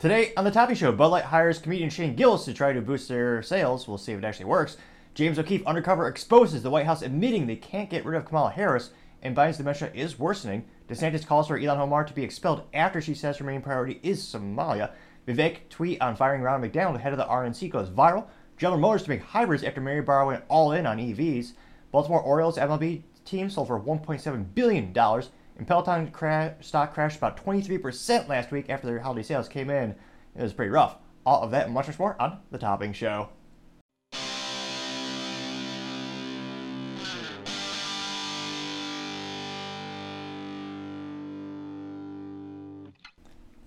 Today on the Topping Show, Bud Light hires comedian Shane Gillis to try to boost their sales. We'll see if it actually works. James O'Keefe undercover exposes the White House admitting they can't get rid of Kamala Harris, and Biden's dementia is worsening. DeSantis calls for Ilhan Omar to be expelled after she says her main priority is Somalia. Vivek tweet on firing Ronna McDaniel, head of the RNC, goes viral. General Motors to make hybrids after Mary Barra went all in on EVs. Baltimore Orioles MLB team sold for $1.7 billion. And Peloton stock crashed about 23% last week after their holiday sales came in. It was pretty rough. All of that and much, much more on The Topping Show.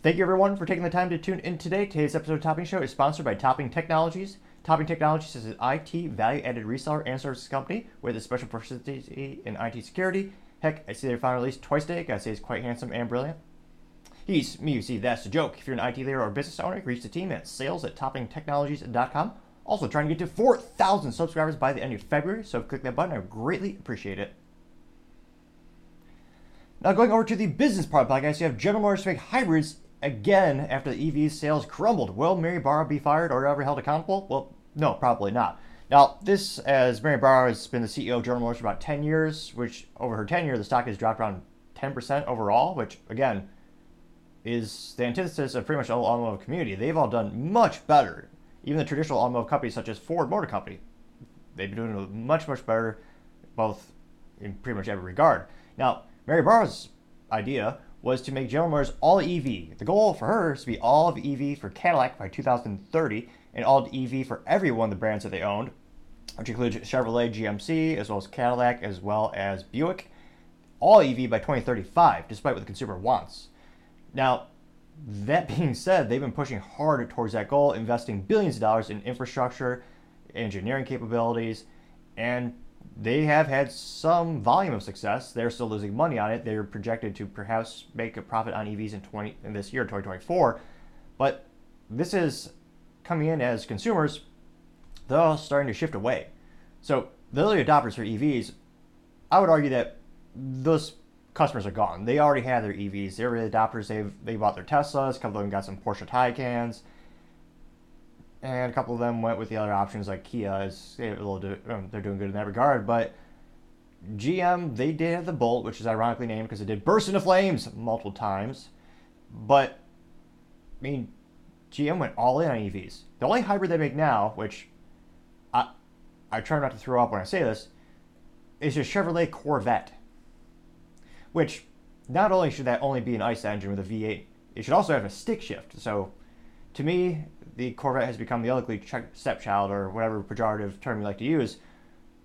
Thank you everyone for taking the time to tune in today. Today's episode of Topping Show is sponsored by Topping Technologies. Topping Technologies is an IT value-added reseller and services company with a special proficiency in IT security. Heck, I see their founder release twice a day. Gotta say, he's quite handsome and brilliant. He's me, you see, that's a joke. If you're an IT leader or business owner, reach the team at sales at toppingtechnologies.com. Also, trying to get to 4,000 subscribers by the end of February, so click that button. I greatly appreciate it. Now, going over to the business part of the podcast, you have General Motors to make hybrids again after the EV sales crumbled. Will Mary Barra be fired or ever held accountable? Well, no, probably not. Now, this, as Mary Barra has been the CEO of General Motors for about 10 years, which over her tenure, the stock has dropped around 10% overall, which, again, is the antithesis of pretty much all automotive community. They've all done much better. Even the traditional automotive companies such as Ford Motor Company, they've been doing much, much better, both in pretty much every regard. Now, Mary Barra's idea was to make General Motors all EV. The goal for her is to be all of EV for Cadillac by 2030 and all EV for every one of the brands that they owned, which includes Chevrolet, GMC, as well as Cadillac, as well as Buick, all EV by 2035, despite what the consumer wants. Now, that being said, they've been pushing hard towards that goal, investing billions of dollars in infrastructure, engineering capabilities, and they have had some volume of success. They're still losing money on it. They're projected to perhaps make a profit on EVs in 20 in this year, 2024. But this is coming in as consumers, they're all starting to shift away. So the early adopters for EVs, I would argue that those customers are gone. They already had their EVs. They're early adopters. They've they bought their Teslas. A couple of them got some Porsche Taycans, and a couple of them went with the other options like Kia. Is they're, um, they're doing good in that regard. But GM they did have the Bolt, which is ironically named because it did burst into flames multiple times. But I mean, GM went all in on EVs. The only hybrid they make now, which I I try not to throw up when I say this, is a Chevrolet Corvette. Which not only should that only be an ICE engine with a V8, it should also have a stick shift. So to me, the Corvette has become the ugly stepchild or whatever pejorative term you like to use.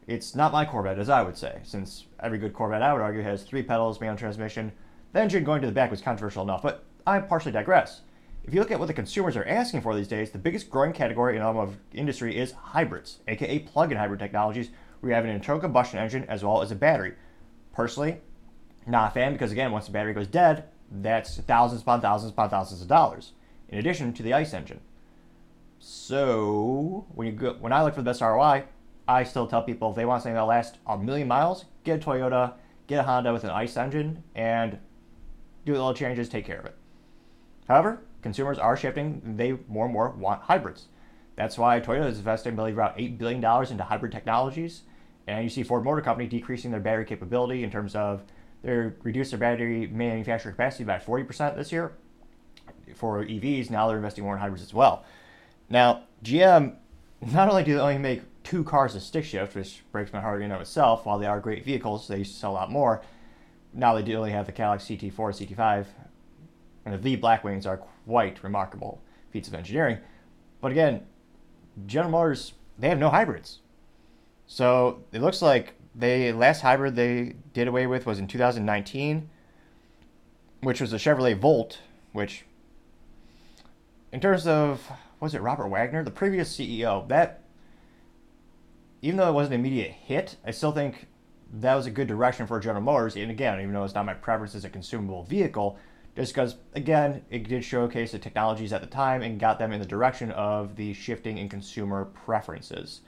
It's not my Corvette, as I would say, since every good Corvette, I would argue, has three pedals, manual transmission. The engine going to the back was controversial enough, but I partially digress. If you look at what the consumers are asking for these days, the biggest growing category in automotive industry is hybrids, aka plug-in hybrid technologies, where you have an internal combustion engine as well as a battery. Personally, not a fan because again, once the battery goes dead, that's thousands upon thousands upon thousands of dollars, in addition to the ICE engine. So when you go, when I look for the best ROI, I still tell people if they want something that'll last a million miles, get a Toyota, get a Honda with an ICE engine, and do little changes, take care of it. However, consumers are shifting. They more and more want hybrids. That's why Toyota is investing, I believe, around $8 billion into hybrid technologies. And you see Ford Motor Company decreasing their battery capability in terms of they reduced their battery manufacturing capacity by 40% this year for EVs. Now they're investing more in hybrids as well. Now, GM, not only do they only make two cars a stick shift, which breaks my heart in and of itself, while they are great vehicles, they sell a lot more. Now they do only have the Cadillac CT4, CT5, and the V Blackwings are quite remarkable feats of engineering. But again, General Motors, they have no hybrids. So it looks like the last hybrid they did away with was in 2019, which was the Chevrolet Volt, which in terms of was it Robert Wagner, the previous CEO, that even though it wasn't an immediate hit, I still think that was a good direction for General Motors. And again, even though it's not my preference as a consumable vehicle, just because again it did showcase the technologies at the time and got them in the direction of the shifting in consumer preferences.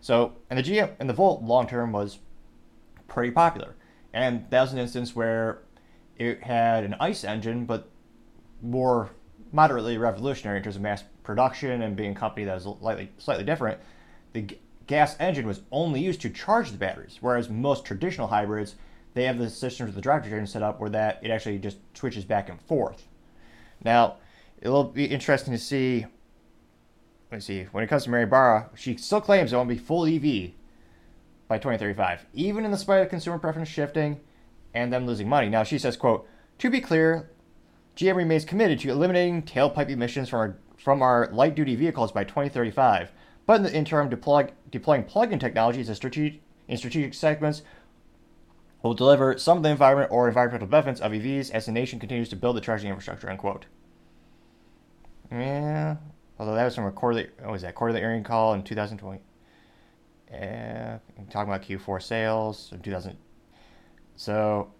So, and the GM and the Volt long term was pretty popular, and that was an instance where it had an ICE engine, but more moderately revolutionary in terms of mass production and being a company that was slightly, slightly different. The gas engine was only used to charge the batteries, whereas most traditional hybrids, they have the systems with the drivetrain set up where that it actually just switches back and forth. Now, it'll be interesting to see. Let me see. When it comes to Mary Barra, she still claims it won't be full EV by 2035, even in the spite of consumer preference shifting and them losing money. Now, she says, "quote To be clear, GM remains committed to eliminating tailpipe emissions from our from our light-duty vehicles by 2035." But in the interim, deploy, deploying plug-in technologies in strategic, in strategic segments will deliver some of the environment or environmental benefits of EVs as the nation continues to build the charging infrastructure. Unquote. Yeah, although that was from a quarterly, what was that quarterly earning call in 2020. Yeah, talking about Q4 sales in 2000. So,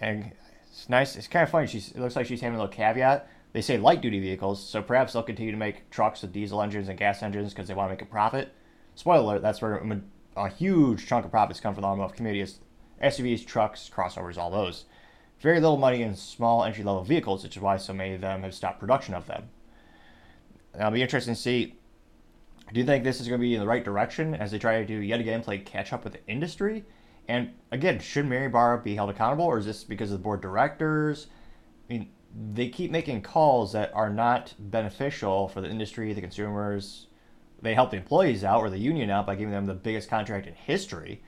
and it's nice. It's kind of funny. She's, it looks like she's having a little caveat they say light duty vehicles, so perhaps they'll continue to make trucks with diesel engines and gas engines because they want to make a profit. Spoiler alert, that's where a huge chunk of profits come from the automotive community is SUVs, trucks, crossovers, all those. Very little money in small entry level vehicles, which is why so many of them have stopped production of them. It'll be interesting to see. Do you think this is going to be in the right direction as they try to do yet again play catch up with the industry? And again, should Mary Barra be held accountable, or is this because of the board directors? I mean, they keep making calls that are not beneficial for the industry, the consumers. They help the employees out or the union out by giving them the biggest contract in history.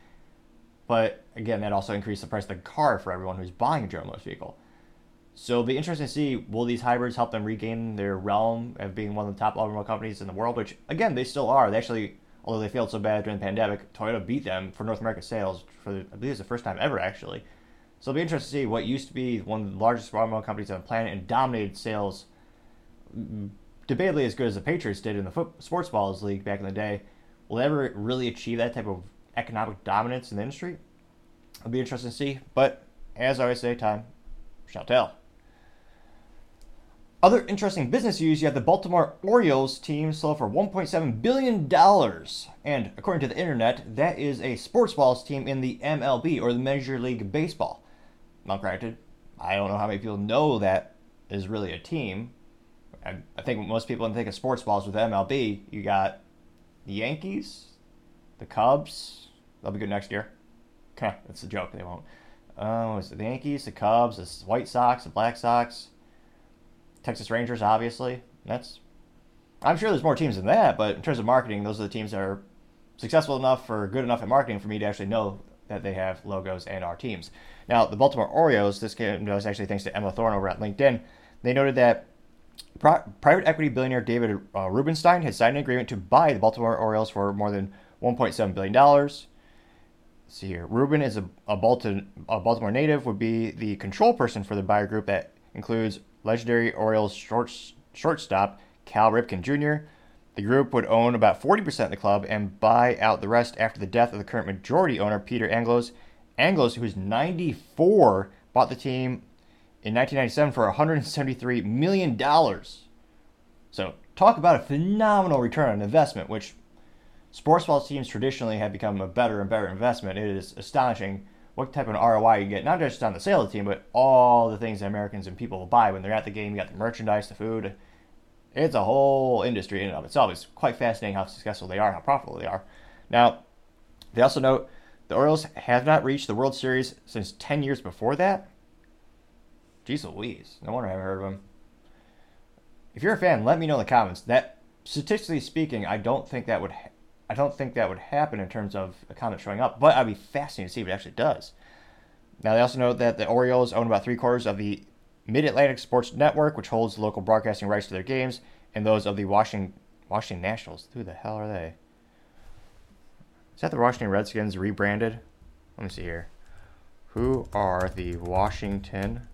But again, that also increased the price of the car for everyone who's buying a General Motors vehicle. So it'll be interesting to see will these hybrids help them regain their realm of being one of the top automobile companies in the world, which again they still are. They actually, although they failed so bad during the pandemic, Toyota beat them for North America sales for I believe it's the first time ever actually. So it'll be interesting to see what used to be one of the largest automobile companies on the planet and dominated sales, debatably as good as the Patriots did in the sports balls league back in the day. Will they ever really achieve that type of economic dominance in the industry? It'll be interesting to see. But as I always say, time shall tell. Other interesting business news: you have the Baltimore Orioles team sold for $1.7 billion. And according to the internet, that is a sports balls team in the MLB, or the Major League Baseball. Now, granted, I don't know how many people know that is really a team. I, I think most people when think of sports balls with MLB, you got the Yankees, the Cubs. They'll be good next year. Okay, that's a joke. They won't. Uh, was it the Yankees, the Cubs, the White Sox, the Black Sox, Texas Rangers, obviously. That's. I'm sure there's more teams than that, but in terms of marketing, those are the teams that are successful enough or good enough at marketing for me to actually know that they have logos and are teams. Now, the Baltimore Orioles, this was actually thanks to Emma Thorne over at LinkedIn. They noted that private equity billionaire David uh, Rubenstein has signed an agreement to buy the Baltimore Orioles for more than $1.7 billion. Let's see here. Ruben is a, a, Baltimore, a Baltimore native, would be the control person for the buyer group that includes legendary Orioles short, shortstop Cal Ripken Jr., the group would own about 40% of the club and buy out the rest after the death of the current majority owner, Peter Angelos. Angelos, who's 94, bought the team in 1997 for $173 million. So, talk about a phenomenal return on investment, which sports ball teams traditionally have become a better and better investment. It is astonishing what type of ROI you get, not just on the sale of the team, but all the things that Americans and people buy when they're at the game. You got the merchandise, the food, it's a whole industry in and of itself. It's quite fascinating how successful they are, how profitable they are. Now, they also note the Orioles have not reached the World Series since 10 years before that. Jeez Louise. No wonder I haven't heard of him. If you're a fan, let me know in the comments. That statistically speaking, I don't think that would ha- I don't think that would happen in terms of a comment showing up, but I'd be fascinated to see if it actually does. Now they also note that the Orioles own about three quarters of the Mid Atlantic Sports Network, which holds local broadcasting rights to their games, and those of the Washington Washington Nationals. Who the hell are they? Is that the Washington Redskins rebranded? Let me see here. Who are the Washington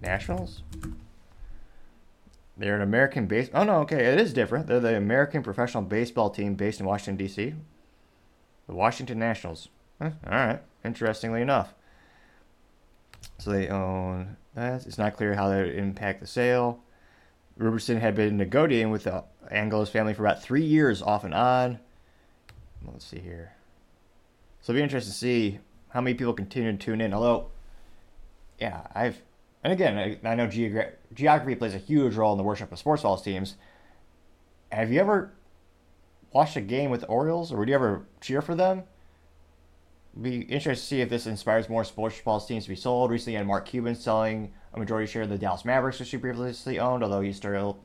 Nationals? They're an American base. Oh no, okay, it is different. They're the American professional baseball team based in Washington D.C. The Washington Nationals. Huh, all right, interestingly enough. So they own that. It's not clear how that would impact the sale. Robertson had been negotiating with the Angelos family for about three years off and on. Let's see here. So it'll be interesting to see how many people continue to tune in. Although, yeah, I've and again, I, I know geogra- geography plays a huge role in the worship of sports hall teams. Have you ever watched a game with the Orioles, or would you ever cheer for them? Be interested to see if this inspires more sports ball teams to be sold. Recently, had Mark Cuban selling a majority share of the Dallas Mavericks, which he previously owned, although he's still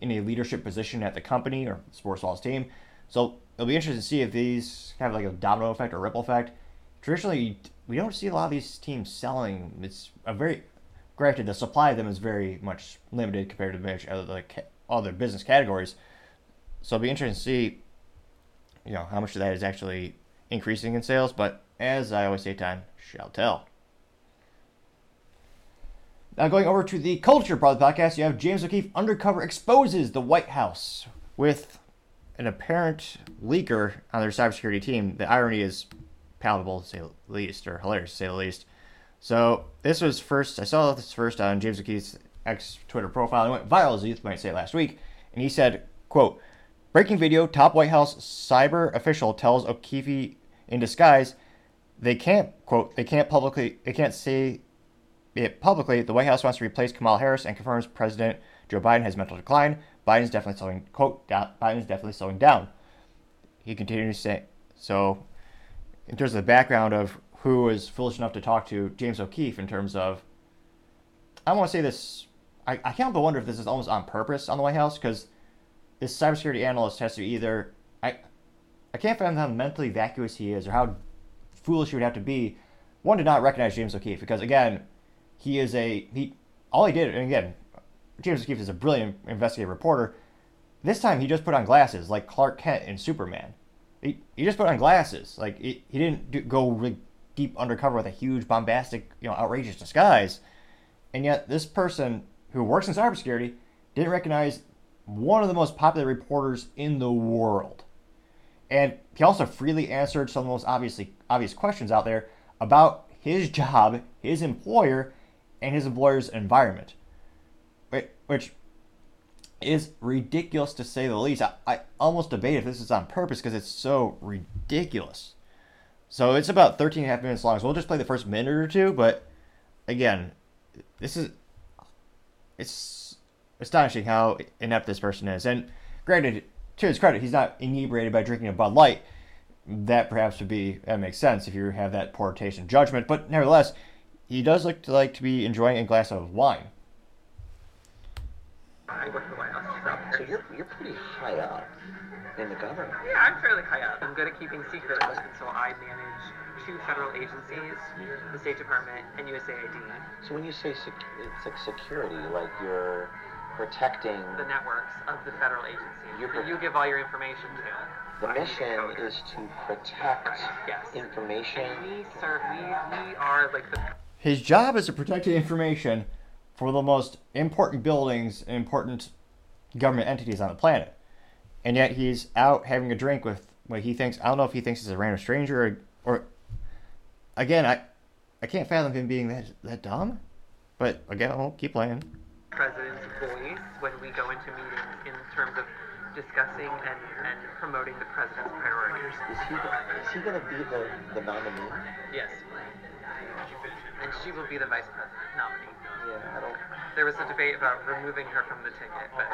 in a leadership position at the company or sports balls team. So it'll be interesting to see if these have like a domino effect or ripple effect. Traditionally, we don't see a lot of these teams selling. It's a very granted the supply of them is very much limited compared to many other other business categories. So it'll be interesting to see, you know, how much of that is actually increasing in sales. But as I always say, time shall tell. Now, going over to the culture part of the podcast, you have James O'Keefe undercover exposes the White House with an apparent leaker on their cybersecurity team. The irony is palatable to say the least, or hilarious to say the least. So this was first. I saw this first on James O'Keefe's ex Twitter profile. It went viral, as you might say, last week, and he said, "quote Breaking video: Top White House cyber official tells O'Keefe in disguise they can't quote they can't publicly they can't say it publicly. The White House wants to replace Kamala Harris and confirms President Joe Biden has mental decline. Biden's definitely slowing quote Biden's definitely slowing down. He continues to say so. In terms of the background of who was foolish enough to talk to James O'Keefe, in terms of, I want to say this. I, I can't but wonder if this is almost on purpose on the White House because this cybersecurity analyst has to either I I can't fathom how mentally vacuous he is or how foolish he would have to be one to not recognize James O'Keefe because again he is a he all he did and again James O'Keefe is a brilliant investigative reporter. This time he just put on glasses like Clark Kent in Superman. He, he just put on glasses. Like he, he didn't do, go really deep undercover with a huge bombastic, you know, outrageous disguise. And yet this person who works in cybersecurity didn't recognize one of the most popular reporters in the world. And he also freely answered some of the most obviously obvious questions out there about his job, his employer, and his employer's environment which is ridiculous to say the least. I, I almost debate if this is on purpose because it's so ridiculous. So it's about 13 and a half minutes long. So we'll just play the first minute or two. But again, this is it's astonishing how inept this person is. And granted, to his credit, he's not inebriated by drinking a Bud Light. That perhaps would be that makes sense if you have that poor taste and judgment. But nevertheless, he does look to like to be enjoying a glass of wine. I work for the White House. So you're, you're pretty high up in the government. Yeah, I'm fairly high up. I'm good at keeping secrets, and so I manage two federal agencies, the State Department and USAID. So when you say sec- it's like security, like you're protecting the networks of the federal agencies You're that you give all your information to. the mission is to protect Yes. information. And we serve. We we are like the His job is to protect information for the most important buildings and important government entities on the planet. And yet he's out having a drink with what he thinks I don't know if he thinks is a random stranger or, or again I I can't fathom him being that that dumb. But again, I'll keep playing. president's voice when we go into meetings in terms of discussing and, and promoting the president's priorities. Is he is he going to be the, the nominee? Yes. And she will be the vice president nominee. Yeah, I don't. There was a debate about removing her from the ticket, but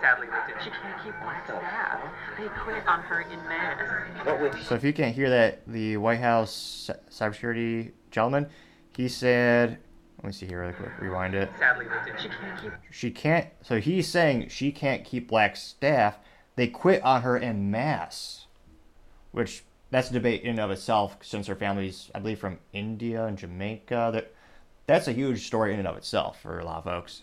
sadly they didn't. She can't keep black staff. They quit on her in mass. But with So if you can't hear that, the White House cybersecurity gentleman, he said, let me see here really quick, rewind it. Sadly they didn't. She can't keep She can't. So he's saying she can't keep black staff. They quit on her en masse, which that's a debate in and of itself. Since her family's, I believe, from India and Jamaica. That that's a huge story in and of itself for a lot of folks.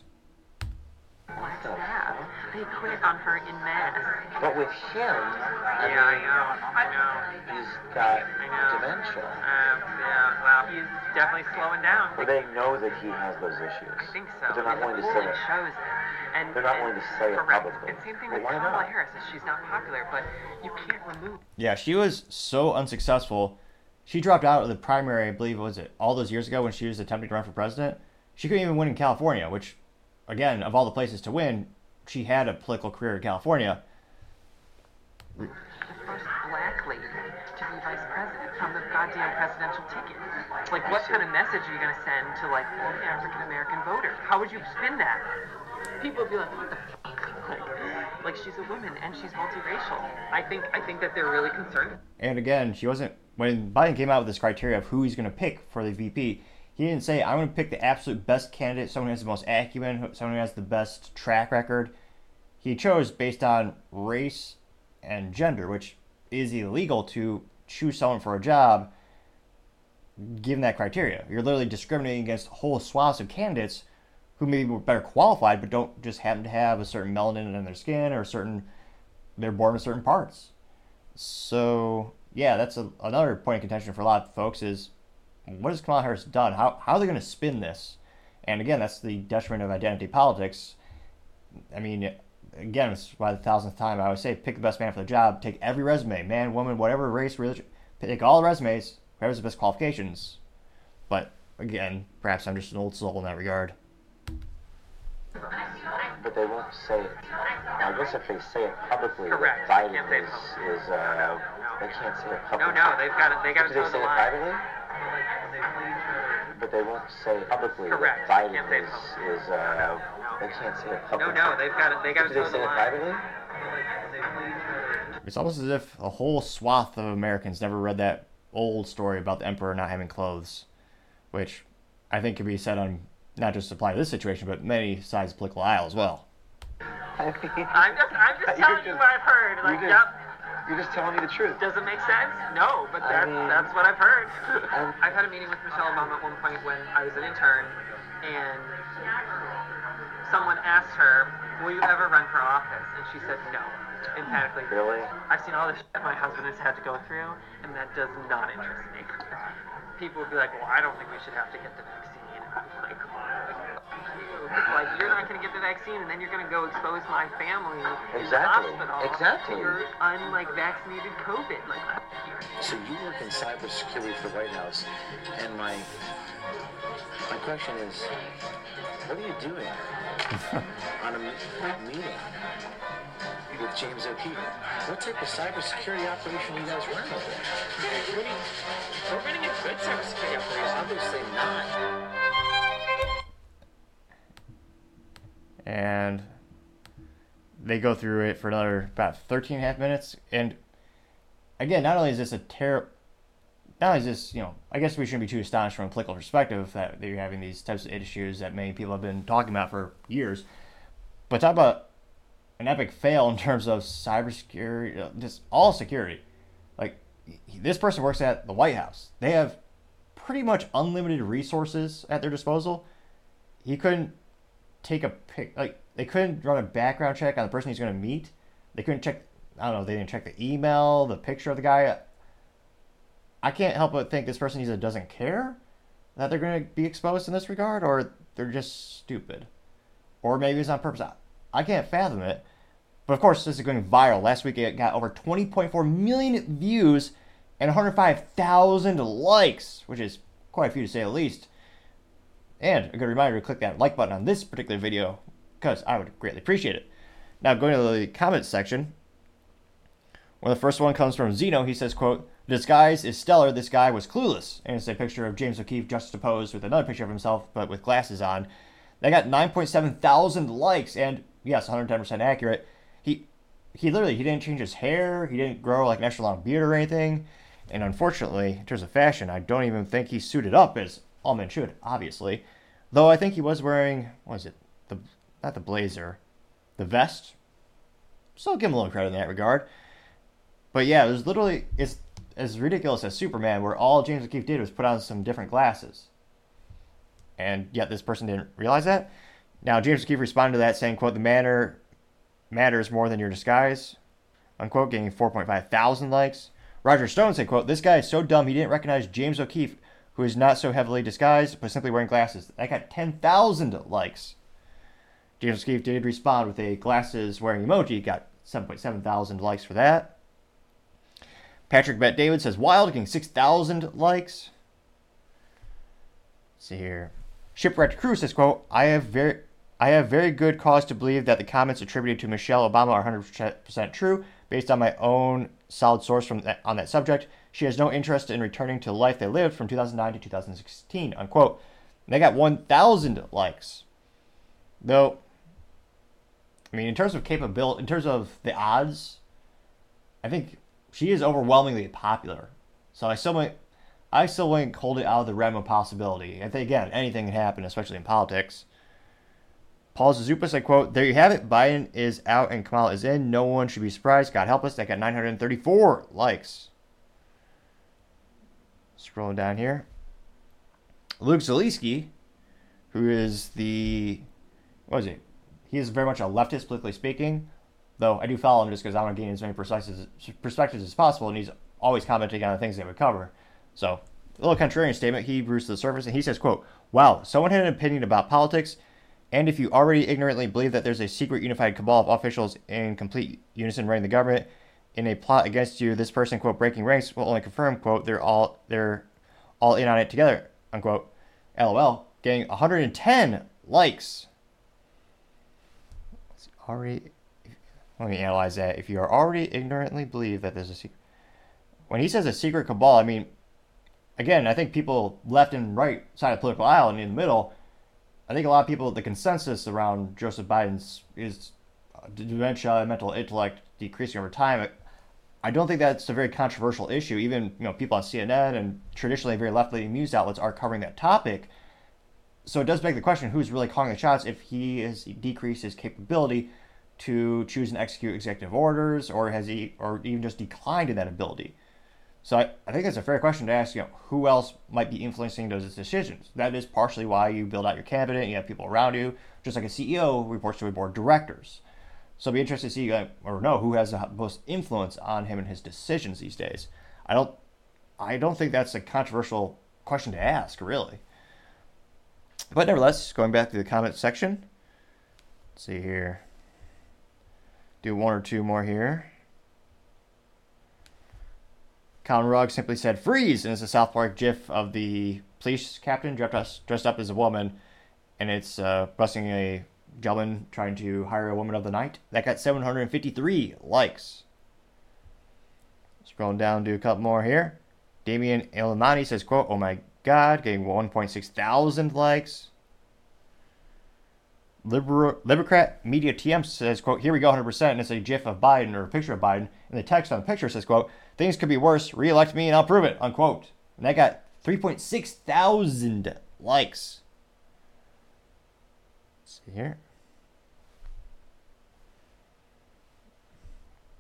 black staff. They quit on her in mass. but with him, I Yeah, I know. I know. he's got I know. dementia. Um, yeah, well, he's definitely slowing down. Or they know that he has those issues. I think so. But they're not and willing to say polling it. shows it. And, They're not and- willing to say it publicly. And same thing Well, with why Kamala? Harris. She's not popular, but you can't remove. Yeah, she was so unsuccessful. She dropped out of the primary, I believe, was it all those years ago when she was attempting to run for president? She couldn't even win in California, which, again, of all the places to win, she had a political career in California. the first black lady to be vice president from the goddamn presidential ticket. Like, what kind of message are you going to send to like African American voter? How would you spin that? People would be like, what the fuck? Like, like she's a woman and she's multiracial. I think I think that they're really concerned. And again, she wasn't when Biden came out with this criteria of who he's going to pick for the VP. He didn't say I'm going to pick the absolute best candidate, someone who has the most acumen, someone who has the best track record. He chose based on race and gender, which is illegal to choose someone for a job given that criteria. You're literally discriminating against whole swaths of candidates who maybe were better qualified but don't just happen to have a certain melanin in their skin or a certain they're born with certain parts. So yeah, that's a, another point of contention for a lot of folks is what has Kamala Harris done? How, how are they going to spin this? And again, that's the detriment of identity politics. I mean, again, it's by the thousandth time I always say pick the best man for the job. Take every resume, man, woman, whatever race, religion. Take all the resumes, whoever's the best qualifications. But again, perhaps I'm just an old soul in that regard. But they won't say it. I guess if they say it publicly, Correct. that They Biden can't say is, is uh, they can't say it No, publicly. no, no, they've got to they got to Do they say the it line. privately? But they won't say it publicly. that Correct. Biden Can't say it is, is uh, they can't say it publicly. no, no, they've got to they got to Do they toe the say it line. privately? It's almost as if a whole swath of Americans never read that old story about the emperor not having clothes, which I think could be said on not just apply to this situation, but many sides of political aisle as well. I mean, I'm just I'm just You're telling you just- what I've heard. Like, just- yep. You're just telling me the truth. Does it make sense? No, but I that's mean- that's what I've heard. I'm- I've had a meeting with Michelle Obama at one point when I was an intern, and someone asked her, "Will you ever run for office?" And she said no, emphatically. Really? I've seen all the shit my husband has had to go through, and that does not interest me. People would be like, "Well, I don't think we should have to get the vaccine." I'm like, like you're not going to get the vaccine, and then you're going to go expose my family in the Exactly. hospital Exactly. You're unlike vaccinated COVID. Like, So you work in cybersecurity for the White House, and my my question is, what are you doing on a meeting with James O'Keefe? What type of cybersecurity operation are you guys running over there? What do you, we're running a good cybersecurity operation. Obviously not. And they go through it for another about 13 and a half minutes. And again not only is this a terrible not only is this you know i guess we shouldn't be too astonished from a political perspective that they're having these types of issues that many people have been talking about for years. But talk about an epic fail in terms of cybersecurity uh, just all security. Like this person works at the white house. They have pretty much unlimited resources at their disposal. He couldn't take a pic like they couldn't run a background check on the person he's going to meet. They couldn't check i don't know they didn't check the email the picture of the guy. I can't help but think this person either doesn't care that they're going to be exposed in this regard or they're just stupid. Or maybe it's on purpose. I, I can't fathom it. But of course this is going viral. Last week it got over 20.4 million views and 105000 likes which is quite a few to say the least and a good reminder to click that like button on this particular video because I would greatly appreciate it. Now going to the comments section. Well, the first one comes from Zeno. He says, quote, disguise is stellar. This guy was clueless. And it's a picture of James O'Keefe juxtaposed with another picture of himself, but with glasses on. They got 9.7 thousand likes, and yes, 110% accurate. He he literally he didn't change his hair. He didn't grow like an extra long beard or anything. And unfortunately, in terms of fashion, I don't even think he suited up as all men should, obviously. Though I think he was wearing what was it? The not the blazer, the vest. So give him a little credit in that regard. But yeah, it was literally it's as ridiculous as Superman, where all James O'Keefe did was put on some different glasses. And yet this person didn't realize that. Now James O'Keefe responded to that saying, quote, the manner matters more than your disguise, unquote, getting 4.5 thousand likes. Roger Stone said, quote, this guy is so dumb he didn't recognize James O'Keefe, who is not so heavily disguised, but simply wearing glasses. That got 10,000 likes. James O'Keefe did respond with a glasses wearing emoji, got 7.7 thousand likes for that. Patrick Bet David says, wild, getting 6,000 likes. Let's see here. Shipwrecked Crew says, quote, I have very I have very good cause to believe that the comments attributed to Michelle Obama are 100% true based on my own solid source from that, on that subject. She has no interest in returning to the life they lived from 2009 to 2016, unquote. And they got 1,000 likes. Though, I mean, in terms of capability, in terms of the odds, I think she is overwhelmingly popular. So I still might, I still wouldn't hold it out of the realm of possibility. I think again, anything can happen, especially in politics. Paul Zazupas, I quote, There you have it. Biden is out and Kamala is in. No one should be surprised. God help us. That got 934 likes. Scrolling down here. Luke Zaleski, who is the, what is he? He is very much a leftist, politically speaking. Though I do follow him just because I want to gain as many perspectives, as possible, and he's always commenting on the things they would cover. So, a little contrarian statement. He brews to the surface, and he says, quote, Wow, someone had an opinion about politics and if you already ignorantly believe that there's a secret unified cabal of officials in complete unison running the government in a plot against you, this person, quote, breaking ranks will only confirm, quote, they're all they're all in on it together, unquote. LOL, getting 110 likes. Already, let me analyze that. If you are already ignorantly believe that there's a secret, when he says a secret cabal, I mean, again, I think people left and right side of the political aisle and in the middle I think a lot of people, the consensus around Joseph Biden's is uh, dementia, mental intellect decreasing over time. I don't think that's a very controversial issue. Even you know people on CNN and traditionally very left-leaning news outlets are covering that topic. So it does beg the question: Who's really calling the shots? If he has decreased his capability to choose and execute executive orders, or has he, or even just declined in that ability? So I, I think it's a fair question to ask, you know, who else might be influencing those decisions? That is partially why you build out your cabinet, you have people around you, just like a CEO reports to a board of directors. So I'll be interested to see or know who has the most influence on him and his decisions these days. I don't I don't think that's a controversial question to ask, really. But nevertheless, going back to the comment section. Let's see here. Do one or two more here. Colin Rugg simply said freeze, and it's a South Park gif of the police captain dressed, dressed up as a woman, and it's uh, busting a gentleman trying to hire a woman of the night. That got 753 likes. Scrolling down to a couple more here. Damian Ilmani says, quote, oh my god, getting 1.6 thousand likes. Liber- Libercrat Media TM says, quote, here we go 100%, and it's a gif of Biden or a picture of Biden, and the text on the picture says, quote, things could be worse, re-elect me and I'll prove it, unquote. And that got 3.6 thousand likes. See here.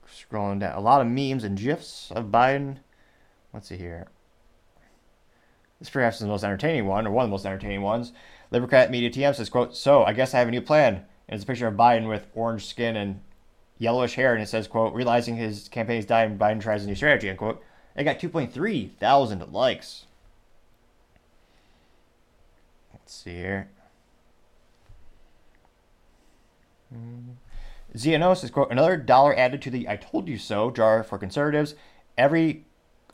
Scrolling down, a lot of memes and gifs of Biden. Let's see here. This perhaps is the most entertaining one, or one of the most entertaining ones. Libercat Media TM says, quote, So, I guess I have a new plan. And it's a picture of Biden with orange skin and yellowish hair, and it says, quote, realizing his campaign is dying, Biden tries a new strategy, unquote. It got 2.3 thousand likes. Let's see here. Mm. Zianos says, quote, another dollar added to the I told you so jar for conservatives. Every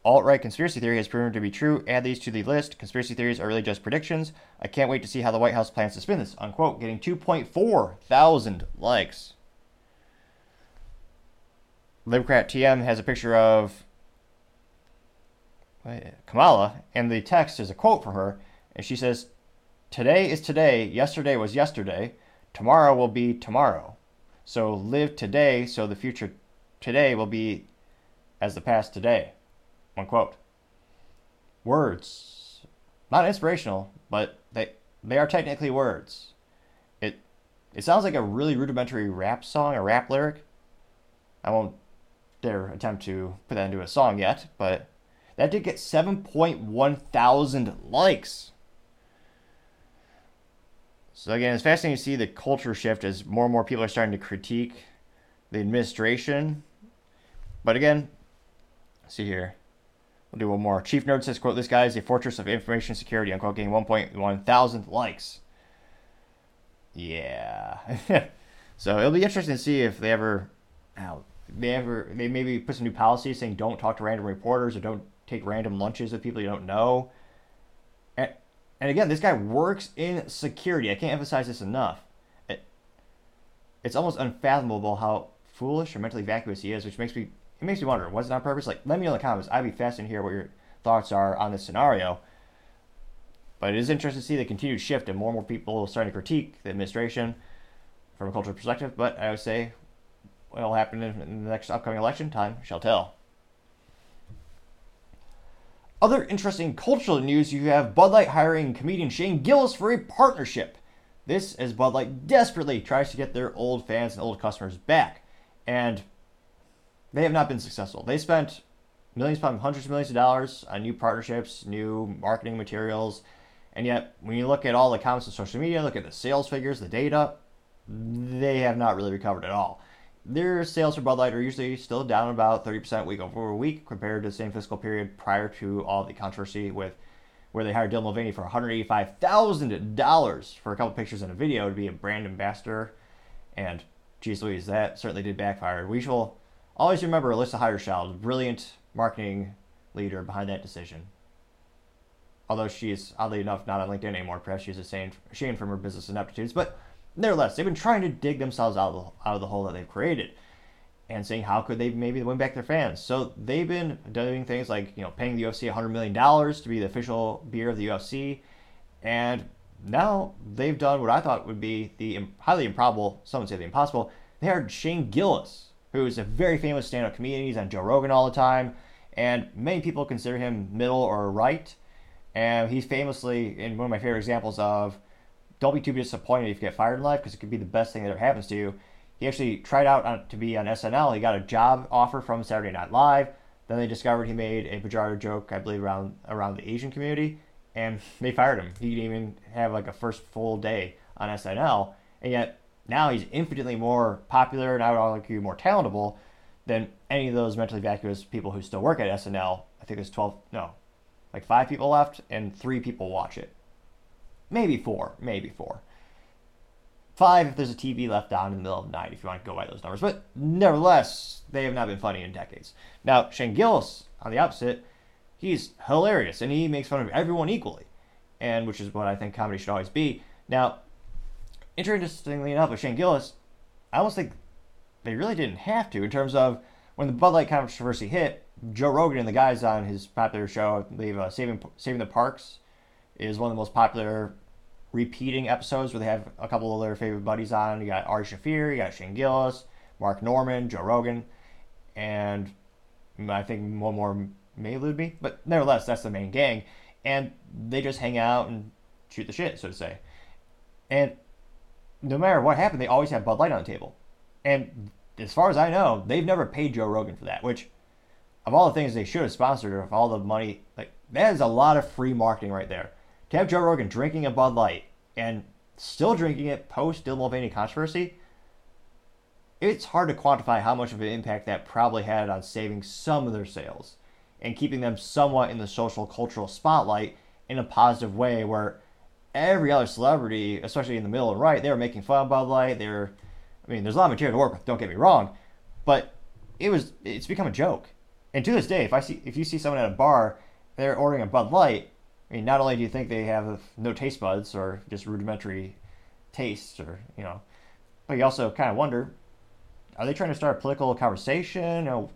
alt right conspiracy theory has proven to be true. Add these to the list. Conspiracy theories are really just predictions. I can't wait to see how the White House plans to spin this. Unquote. Getting 2.4 thousand likes. Libcrat TM has a picture of Kamala, and the text is a quote from her, and she says, Today is today, yesterday was yesterday, tomorrow will be tomorrow. So live today so the future today will be as the past today. Unquote. Words. Not inspirational, but they they are technically words. It it sounds like a really rudimentary rap song, a rap lyric. I won't dare attempt to put that into a song yet, but that did get 7.1 thousand likes. So again, it's fascinating to see the culture shift as more and more people are starting to critique the administration. But again, see here. We'll do one more. Chief Nerd says, quote, this guy is a fortress of information security, unquote, getting 1.1 thousand likes. Yeah. so it'll be interesting to see if they ever, they ever they maybe put some new policies saying don't talk to random reporters or don't take random lunches with people you don't know. And, again, this guy works in security. I can't emphasize this enough. It, it's almost unfathomable how foolish or mentally vacuous he is, which makes me it makes me wonder, was it on purpose? Like, let me know in the comments. I'd be fascinated to hear what your thoughts are on this scenario. But it is interesting to see the continued shift and more and more people starting to critique the administration from a cultural perspective. But I would say what will happen in the next upcoming election, time shall tell. Other interesting cultural news you have Bud Light hiring comedian Shane Gillis for a partnership. This as Bud Light desperately tries to get their old fans and old customers back. And they have not been successful. They spent millions, probably hundreds of millions of dollars on new partnerships, new marketing materials, and yet when you look at all the comments on social media, look at the sales figures, the data, they have not really recovered at all. Their sales for Bud Light are usually still down about 30% week over week compared to the same fiscal period prior to all the controversy with where they hired Dylan Mulvaney for $185,000 for a couple pictures and a video to be a brand ambassador. And geez Louise, that certainly did backfire. We shall always remember Alyssa Heinerscheid, brilliant marketing leader behind that decision. Although she is oddly enough not on LinkedIn anymore, perhaps she's ashamed, from her business ineptitudes. But nevertheless, they've been trying to dig themselves out of the, out of the hole that they've created and saying how could they maybe win back their fans. So they've been doing things like you know paying the UFC 100 million dollars to be the official beer of the UFC, and now they've done what I thought would be the highly improbable, some would say the impossible. They hired Shane Gillis, who is a very famous stand-up comedian. He's on Joe Rogan all the time, and many people consider him middle or right. And he's famously in one of my favorite examples of don't be too disappointed if you get fired in life because it could be the best thing that ever happens to you. He actually tried out on, to be on SNL. He got a job offer from Saturday Night Live. Then they discovered he made a pejorative joke, I believe, around around the Asian community, and they fired him. He didn't even have like a first full day on SNL, and yet now he's infinitely more popular and I would argue more talentable than any of those mentally vacuous people who still work at SNL. I think there's 12, no, like five people left, and three people watch it. Maybe four, maybe four. Five if there's a TV left on in the middle of the night, if you want to go by those numbers. But nevertheless, they have not been funny in decades. Now, Shane Gillis, on the opposite, he's hilarious and he makes fun of everyone equally, and which is what I think comedy should always be. Now, interestingly enough, with Shane Gillis, I almost think they really didn't have to in terms of when the Bud Light controversy hit. Joe Rogan and the guys on his popular show, I believe, uh, Saving Saving the Parks, is one of the most popular repeating episodes where they have a couple of their favorite buddies on. You got Ari Shaffir, you got Shane Gillis, Mark Normand, Joe Rogan, and I think one more may elude me, but nevertheless, that's the main gang, and they just hang out and shoot the shit, so to say. And no matter what happened, they always have Bud Light on the table, and as far as I know, they've never paid Joe Rogan for that, which of all the things they should have sponsored, of all the money, like that is a lot of free marketing right there to have Joe Rogan drinking a Bud Light and still drinking it post Dylan Mulvaney controversy, it's hard to quantify how much of an impact that probably had on saving some of their sales and keeping them somewhat in the social cultural spotlight in a positive way where every other celebrity, especially in the middle and right, they were making fun of Bud Light. They're, I mean, there's a lot of material to work with. Don't get me wrong, but it was it's become a joke. And to this day, if I see if you see someone at a bar, they're ordering a Bud Light, I mean, not only do you think they have no taste buds or just rudimentary tastes, or you know, but you also kind of wonder: Are they trying to start a political conversation? Or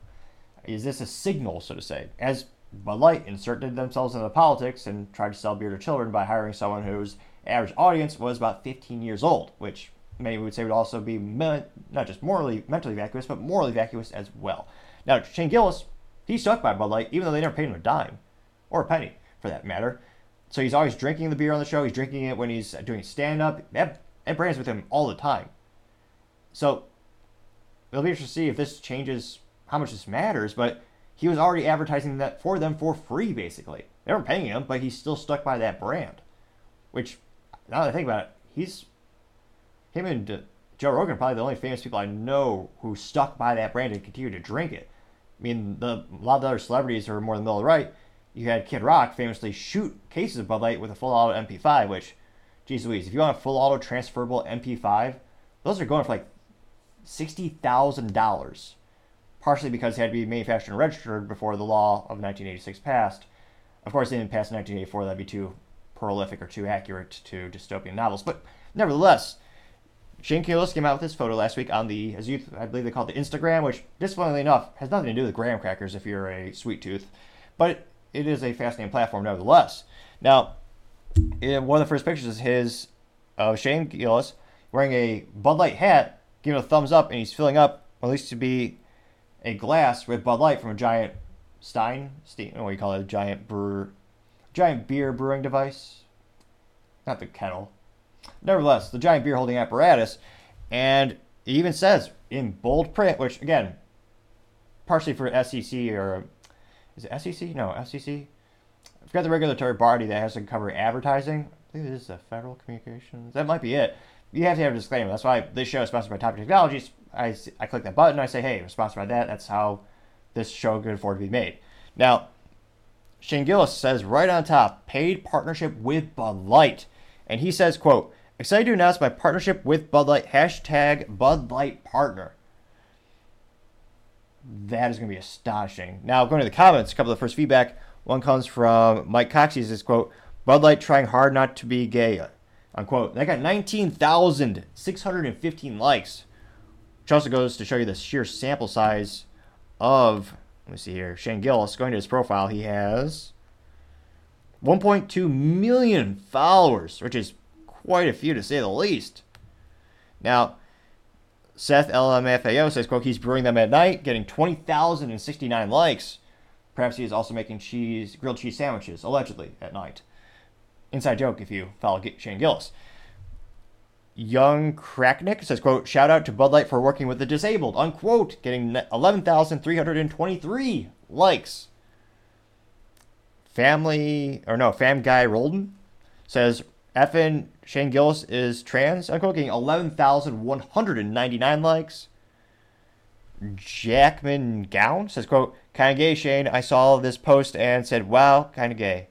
is this a signal, so to say, as Bud Light inserted themselves into politics and tried to sell beer to children by hiring someone whose average audience was about 15 years old, which many would say would also be not just morally, mentally vacuous, but morally vacuous as well. Now, Shane Gillis, he stuck by Bud Light, even though they never paid him a dime or a penny for that matter. So he's always drinking the beer on the show. He's drinking it when he's doing stand up. That, that brand's with him all the time. So it'll be interesting to see if this changes how much this matters. But he was already advertising that for them for free, basically. They weren't paying him, but he's still stuck by that brand. Which, now that I think about it, he's him and Joe Rogan are probably the only famous people I know who stuck by that brand and continue to drink it. I mean, the, a lot of the other celebrities are more in the middle the right you had Kid Rock famously shoot cases of Bud Light with a full auto MP5, which, geez Louise, if you want a full auto transferable MP5, those are going for like $60,000. Partially because they had to be manufactured and registered before the law of 1986 passed. Of course, they didn't pass in 1984, that'd be too prolific or too accurate to dystopian novels. But nevertheless, Shane Gillis came out with this photo last week on the, as you, I believe they call it the Instagram, which, disappointingly enough, has nothing to do with graham crackers if you're a sweet tooth, but it is a fascinating platform nevertheless. Now, in one of the first pictures is his of Shane Gillis wearing a Bud Light hat, giving a thumbs up, and he's filling up what least to be a glass with Bud Light from a giant Stein, Stein what do you call it, a giant brewer, giant beer brewing device, not the kettle. Nevertheless, the giant beer holding apparatus, and it even says in bold print, which again, partially for SEC or is it SEC? No, SEC. I forgot the regulatory body that has to cover advertising. I believe is the Federal Communications. That might be it. You have to have a disclaimer. That's why this show is sponsored by Topping Technologies. I, I click that button. I say, hey, we're sponsored by that. That's how this show could afford to be made. Now, Shane Gillis says right on top, paid partnership with Bud Light. And he says, quote, excited to announce my partnership with Bud Light, hashtag Bud Light Partner. That is going to be astonishing. Now, going to the comments, a couple of the first feedback. One comes from Mike Cox. He says, quote, Bud Light trying hard not to be gay, unquote. That got 19,615 likes, which also goes to show you the sheer sample size of, let me see here, Shane Gillis. Going to his profile, he has 1.2 million followers, which is quite a few to say the least. Now, Seth LMFAO says, quote, he's brewing them at night, getting 20,069 likes. Perhaps he is also making cheese, grilled cheese sandwiches, allegedly, at night. Inside joke if you follow Shane Gillis. Young Kraknick says, quote, shout out to Bud Light for working with the disabled, unquote, getting 11,323 likes. Family, or no, Fam Guy Rolden says, effing Shane Gillis is trans, unquote, getting 11,199 likes. Jackman Gown says, quote, kind of gay, Shane. I saw this post and said, wow, kind of gay.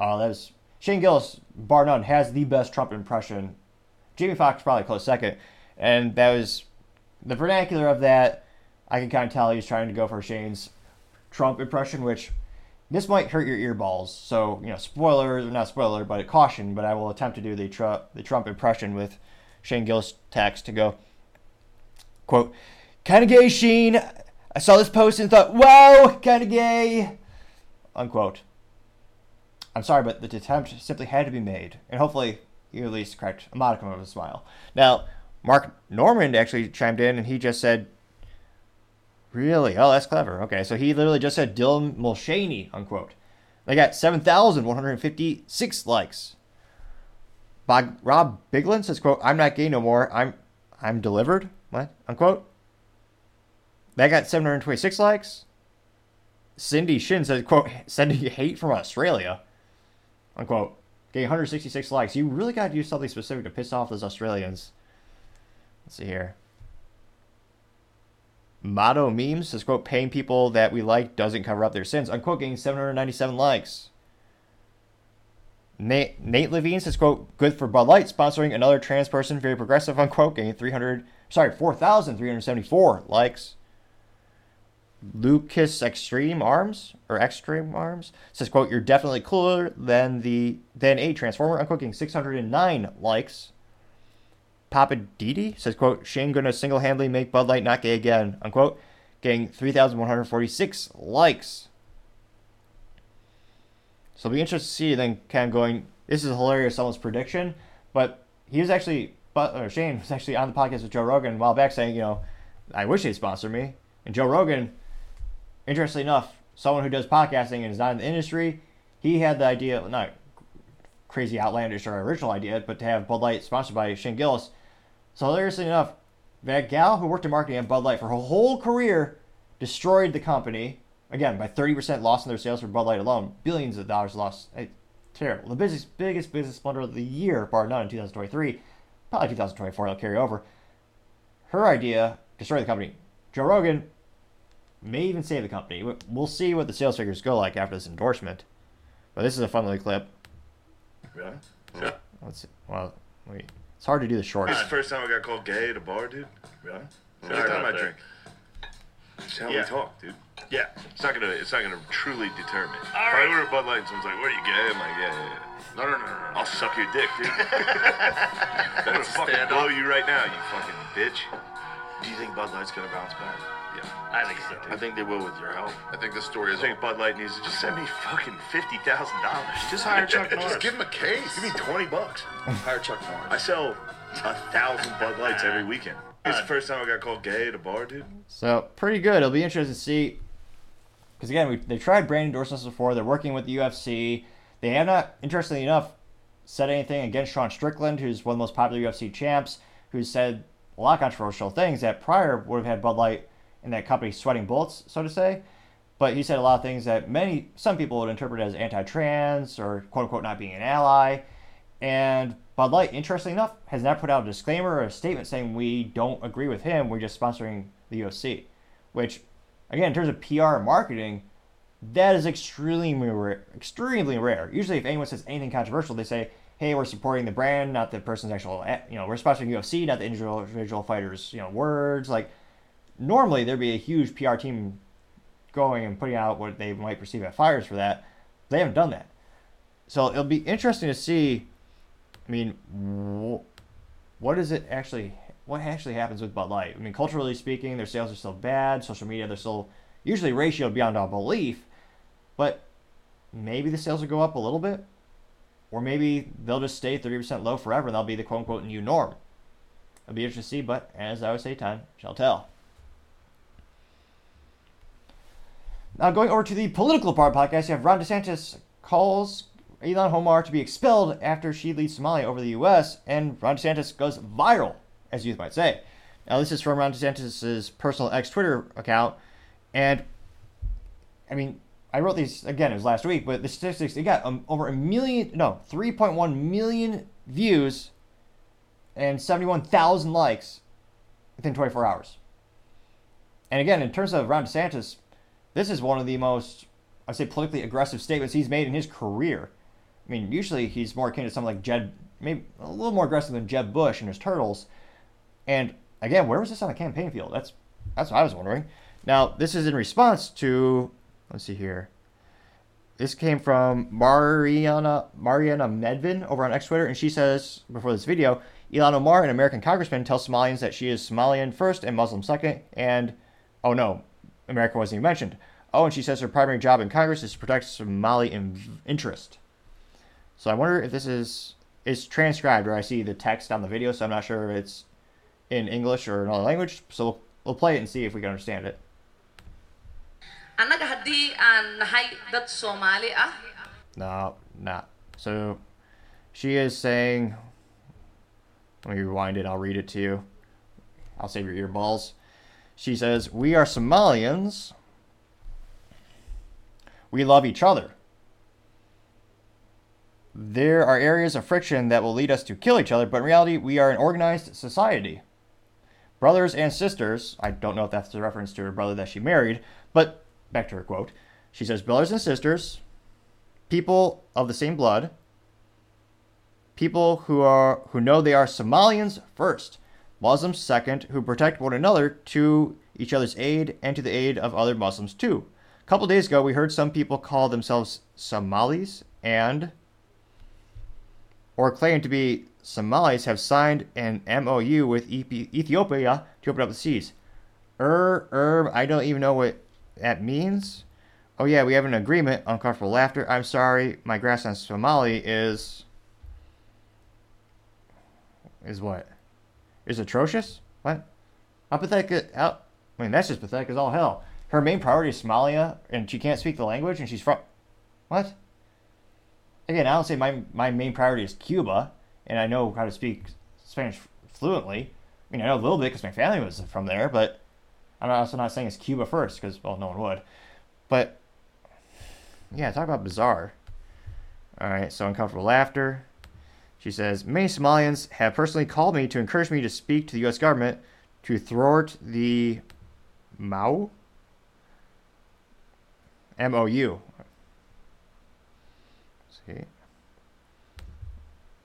Uh, that was Shane Gillis, bar none, has the best Trump impression. Jamie Foxx probably close second. And that was the vernacular of that. I can kind of tell he's trying to go for Shane's Trump impression, which this might hurt your earballs. So, you know, spoiler, not spoiler, but a caution, but I will attempt to do the, tr- the Trump impression with Shane Gillis text to go, quote, kind of gay, Sheen. I saw this post and thought, wow, kind of gay, unquote. I'm sorry, but the attempt simply had to be made, and hopefully you at least cracked a modicum of a smile. Now, Mark Normand actually chimed in, and he just said, Really? Oh, that's clever. Okay, so he literally just said Dylan Mulvaney, unquote. They got 7,156 likes. Bob, Rob Biglin says, quote, I'm not gay no more. I'm I'm delivered. What? Unquote. That got 726 likes. Cindy Shin says, quote, sending hate from Australia. Unquote. Getting 166 likes. You really got to do something specific to piss off those Australians. Let's see here. Motto Memes says, quote, paying people that we like doesn't cover up their sins. Unquote, getting 797 likes. Nate, Nate Levine says, quote, good for Bud Light, sponsoring another trans person, very progressive, unquote, getting 300, sorry, 4,374 likes. Lucas Extreme Arms, or Extreme Arms, says, quote, you're definitely cooler than the, than a Transformer, unquote, getting 609 likes. Papa Didi says, quote, Shane gonna single-handedly make Bud Light not gay again, unquote, getting 3,146 likes. So it'll be interesting to see then of going, this is hilarious, someone's prediction, but he was actually, but Shane was actually on the podcast with Joe Rogan a while back saying, you know, I wish they'd sponsor me. And Joe Rogan, interestingly enough, someone who does podcasting and is not in the industry, he had the idea, not crazy outlandish or original idea, but to have Bud Light sponsored by Shane Gillis. So hilariously enough, that gal who worked in marketing at Bud Light for her whole career destroyed the company again by 30% loss in their sales for Bud Light alone, billions of dollars lost. Hey, terrible. The business, biggest business blunder of the year, bar none, in 2023. Probably 2024. It'll carry over. Her idea destroyed the company. Joe Rogan may even save the company. We'll see what the sales figures go like after this endorsement. But this is a fun little clip. Really? Yeah. Let's see. Well, wait. It's hard to do the shorts. This is the first time I got called gay at a bar, dude. Really? It's the only time I about that. drink. It's how Yeah. we talk, dude. Yeah. It's not gonna. It's not gonna truly deter me. If right. I order a Bud Light and someone's like, "What are you gay?" I'm like, "Yeah, yeah, yeah." No, no, no, no. I'll suck your dick, dude. That's fucking blow up. you right now, you fucking bitch. Do you think Bud Light's gonna bounce back? Yeah, I think so. I think they will with your help. I think the story I is. think Bud Light needs to just send me fucking fifty thousand dollars. Just hire Chuck Norris. Just give him a case. Give me twenty bucks. hire Chuck Norris. I sell a thousand Bud Lights every weekend. It's the first time I got called gay at a bar, dude. So pretty good. It'll be interesting to see. Because again, we, they tried brand endorsements before. They're working with the UFC. They have not, interestingly enough, said anything against Sean Strickland, who's one of the most popular UFC champs, who's said a lot of controversial things that prior would have had Bud Light in that company sweating bullets, so to say. But he said a lot of things that many, some people would interpret as anti-trans or quote unquote not being an ally. And Bud Light, interestingly enough, has not put out a disclaimer or a statement saying we don't agree with him. We're just sponsoring the UFC, which, again, in terms of PR and marketing, that is extremely rare. Extremely rare. Usually, if anyone says anything controversial, they say, "Hey, we're supporting the brand, not the person's actual. Eh, you know, we're sponsoring UFC, not the individual, individual fighters. You know, words like." Normally, there'd be a huge PR team going and putting out what they might perceive as fires for that. They haven't done that. So it'll be interesting to see. I mean, wh- what is it actually? What actually happens with Bud Light? I mean, culturally speaking, their sales are still bad. Social media, they're still usually ratioed beyond all belief. But maybe the sales will go up a little bit, or maybe they'll just stay thirty percent low forever, and that'll be the quote unquote new norm. It'll be interesting to see. But as I always say, time shall tell. Now, going over to the political part podcast, you have Ron DeSantis calls Ilhan Omar to be expelled after she leads Somalia over the U.S., and Ron DeSantis goes viral, as youth might say. Now, this is from Ron DeSantis' personal ex Twitter account, and I mean, I wrote these again, it was last week, but the statistics, it got um, over a million, no, 3.1 million views and 71,000 likes within 24 hours. And again, in terms of Ron DeSantis, this is one of the most, I'd say, politically aggressive statements he's made in his career. I mean, usually he's more akin to something like Jeb, maybe a little more aggressive than Jeb Bush and his Turtles. And again, where was this on the campaign field? That's that's what I was wondering. Now, this is in response to, let's see here. This came from Marina Marina Medvin over on X Twitter, and she says before this video, Ilhan Omar, an American congressman, tells Somalians that she is Somalian first and Muslim second, and oh no, America wasn't even mentioned. Oh, and she says her primary job in Congress is to protect Somali in- interest. So I wonder if this is is transcribed, or I see the text on the video, so I'm not sure if it's in English or another language. So we'll, we'll play it and see if we can understand it. annaga haddii aan nahay dad soomaali ah No, not. So she is saying, let me rewind it, I'll read it to you. I'll save your ear balls. She says, We are Somalians. We love each other. There are areas of friction that will lead us to kill each other, but in reality, we are an organized society. Brothers and sisters, I don't know if that's a reference to her brother that she married, but back to her quote. She says, Brothers and sisters, people of the same blood, people who are who know they are Somalians first, Muslims second, who protect one another to each other's aid and to the aid of other Muslims too. A couple days ago, we heard some people call themselves Somalis and or claim to be Somalis have signed an MOU with Ethiopia to open up the seas. Er, er, I don't even know what that means. Oh yeah, we have an agreement. Uncomfortable laughter. I'm sorry, my grasp on Somali is is what? Is atrocious? What? How pathetic? How, uh, I mean, that's just pathetic as all hell. Her main priority is Somalia, and she can't speak the language, and she's from what? Again, I don't say my my main priority is Cuba, and I know how to speak Spanish fluently. I mean, I know a little bit because my family was from there, but I'm also not saying it's Cuba first because well, no one would. But yeah, talk about bizarre. All right, so uncomfortable laughter. She says many Somalians have personally called me to encourage me to speak to the U.S. government to thwart the Mao MOU. See.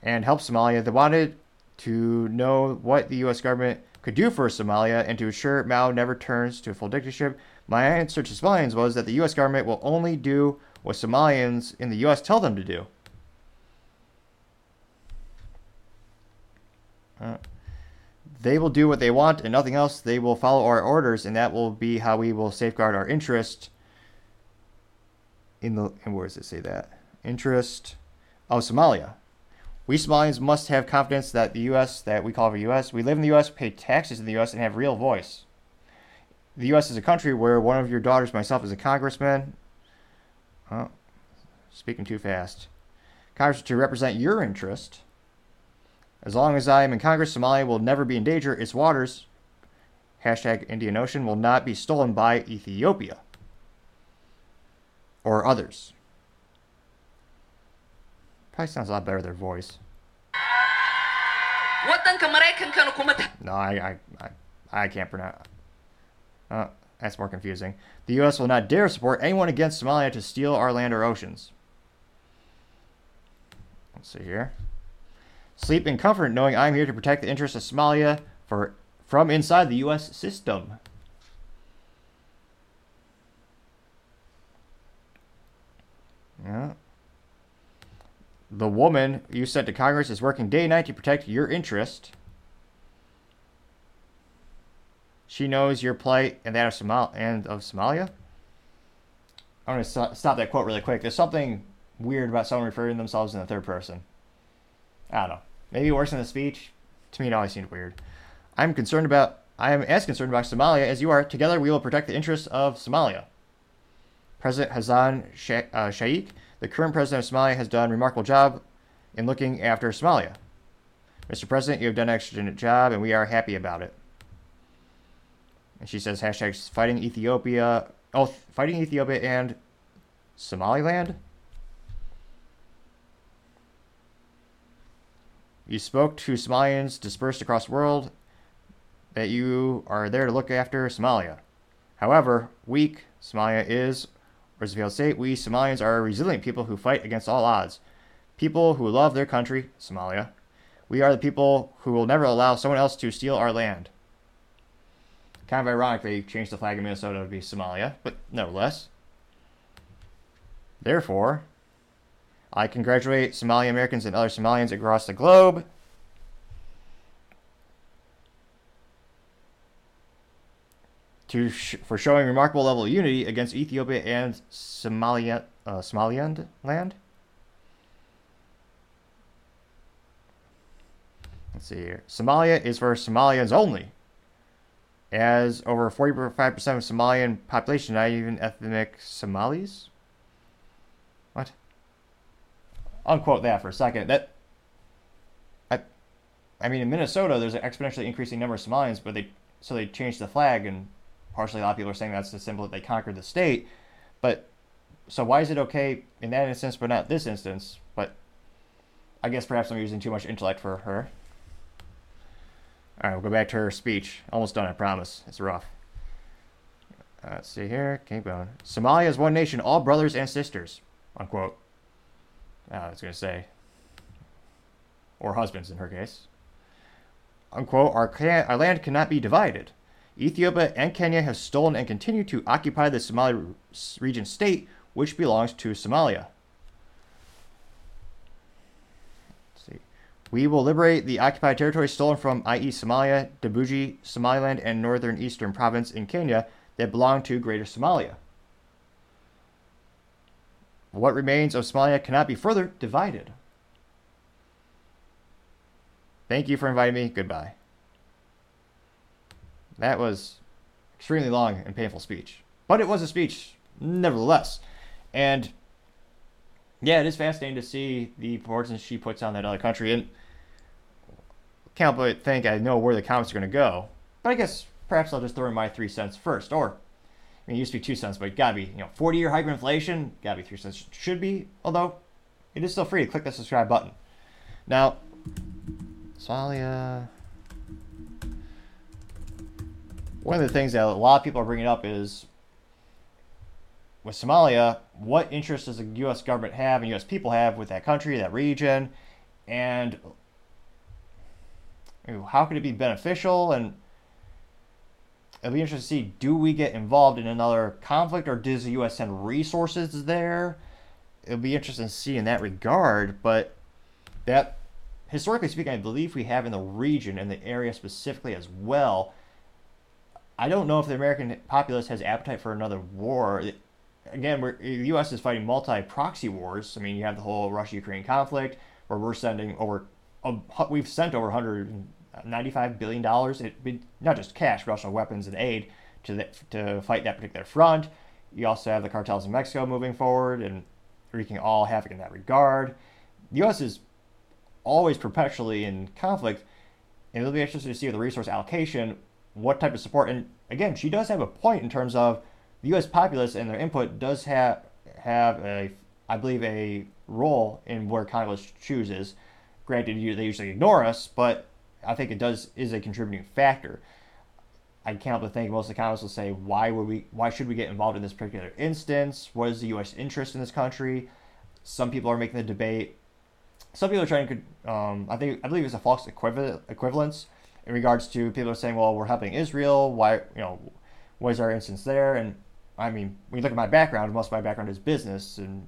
And help Somalia. They wanted to know what the U.S. government could do for Somalia and to ensure Mao never turns to a full dictatorship. My answer to Somalians was that the U.S. government will only do what Somalians in the U.S. tell them to do. They will do what they want and nothing else. They will follow our orders, and that will be how we will safeguard our interest. In the and where does it say that interest of Somalia? We Somalians must have confidence that the U.S. that we call the U.S. We live in the U.S., pay taxes in the U.S., and have real voice. The U.S. is a country where one of your daughters, myself, is a congressman. Oh, speaking too fast. Congress to represent your interest. As long as I am in Congress, Somalia will never be in danger. Its waters, hashtag Indian Ocean, will not be stolen by Ethiopia or others. Probably sounds a lot better their voice. No, I, I, I, I can't pronounce. Uh, that's more confusing. The U.S. will not dare support anyone against Somalia to steal our land or oceans. Let's see here. Sleep in comfort knowing I'm here to protect the interests of Somalia for from inside the U.S. system. Yeah. The woman you sent to Congress is working day and night to protect your interest. She knows your plight and that of Somal and of Somalia. I'm gonna st- stop that quote really quick. There's something weird about someone referring to themselves in the third person. I don't know. Maybe worse than the speech. To me, it always seemed weird. I'm concerned about. I am as concerned about Somalia as you are. Together, we will protect the interests of Somalia. President Hassan Sheikh, uh, Sheikh, the current president of Somalia, has done a remarkable job in looking after Somalia. Mr. President, you have done an excellent job, and we are happy about it. And she says hashtag fighting Ethiopia. Oh, fighting Ethiopia and Somaliland. You spoke to Somalians dispersed across the world that you are there to look after Somalia. However, weak Somalia is, or as the state, we Somalians are resilient people who fight against all odds. People who love their country, Somalia. We are the people who will never allow someone else to steal our land. Kind of ironic they changed the flag of Minnesota to be Somalia, but nevertheless. Therefore, I congratulate Somali Americans and other Somalians across the globe. To sh- for showing remarkable level of unity against Ethiopia and Somalia, uh, Somaliland land. Let's see here. Somalia is for Somalians only, as over 45% of Somalian population, not even ethnic Somalis. What? Unquote that for a second. That I, I mean, in Minnesota, there's an exponentially increasing number of Somalians, but they so they changed the flag, and partially a lot of people are saying that's the symbol that they conquered the state. But so why is it okay in that instance, but not this instance? But I guess perhaps I'm using too much intellect for her. All right, we'll go back to her speech. Almost done, I promise. It's rough. Uh, let's see here. Keep going. Somalia is one nation, all brothers and sisters. Unquote. Uh, I was going to say, or husbands in her case. Unquote, our, our land cannot be divided. Ethiopia and Kenya have stolen and continue to occupy the Somali region state, which belongs to Somalia. Let's see. We will liberate the occupied territory stolen from, i.e., Somalia, Djibouti, Somaliland, and northern eastern province in Kenya that belong to Greater Somalia. What remains of Somalia cannot be further divided. Thank you for inviting me. Goodbye. That was extremely long and painful speech, but it was a speech nevertheless. And yeah, it is fascinating to see the importance she puts on that other country. And can't but think I know where the comments are going to go. But I guess perhaps I'll just throw in my three cents first, or I mean, it used to be two cents, but it gotta be, you know, 40 year hyperinflation, gotta be three cents. Should be, although it is still free to click the subscribe button. Now, Somalia. Uh, one of the things that a lot of people are bringing up is with Somalia, what interest does the U.S. government have and U.S. people have with that country, that region, and how could it be beneficial? And it'll be interesting to see do we get involved in another conflict or does the U.S. send resources there? It'll be interesting to see in that regard, but that historically speaking, I believe we have in the region and the area specifically as well. I don't know if the American populace has appetite for another war. Again, the U.S. is fighting multi-proxy wars. I mean, you have the whole Russia-Ukraine conflict, where we're sending over, uh, we've sent over 195 billion dollars, it, not just cash, but also weapons and aid to the, to fight that particular front. You also have the cartels in Mexico moving forward and wreaking all havoc in that regard. The U.S. is always perpetually in conflict, and it'll be interesting to see the resource allocation what type of support. And again, she does have a point in terms of the U.S. populace and their input does have have a, I believe, a role in where Congress chooses. Granted, they usually ignore us, but I think it does is a contributing factor. I can't help but think most comments will say, why would we? Why should we get involved in this particular instance? What is the U.S. interest in this country? Some people are making the debate. Some people are trying to. Um, I think I believe it's a false equivalence in regards to people are saying, well, we're helping Israel. Why, you know, what is our instance there? And I mean, when you look at my background, most of my background is business, and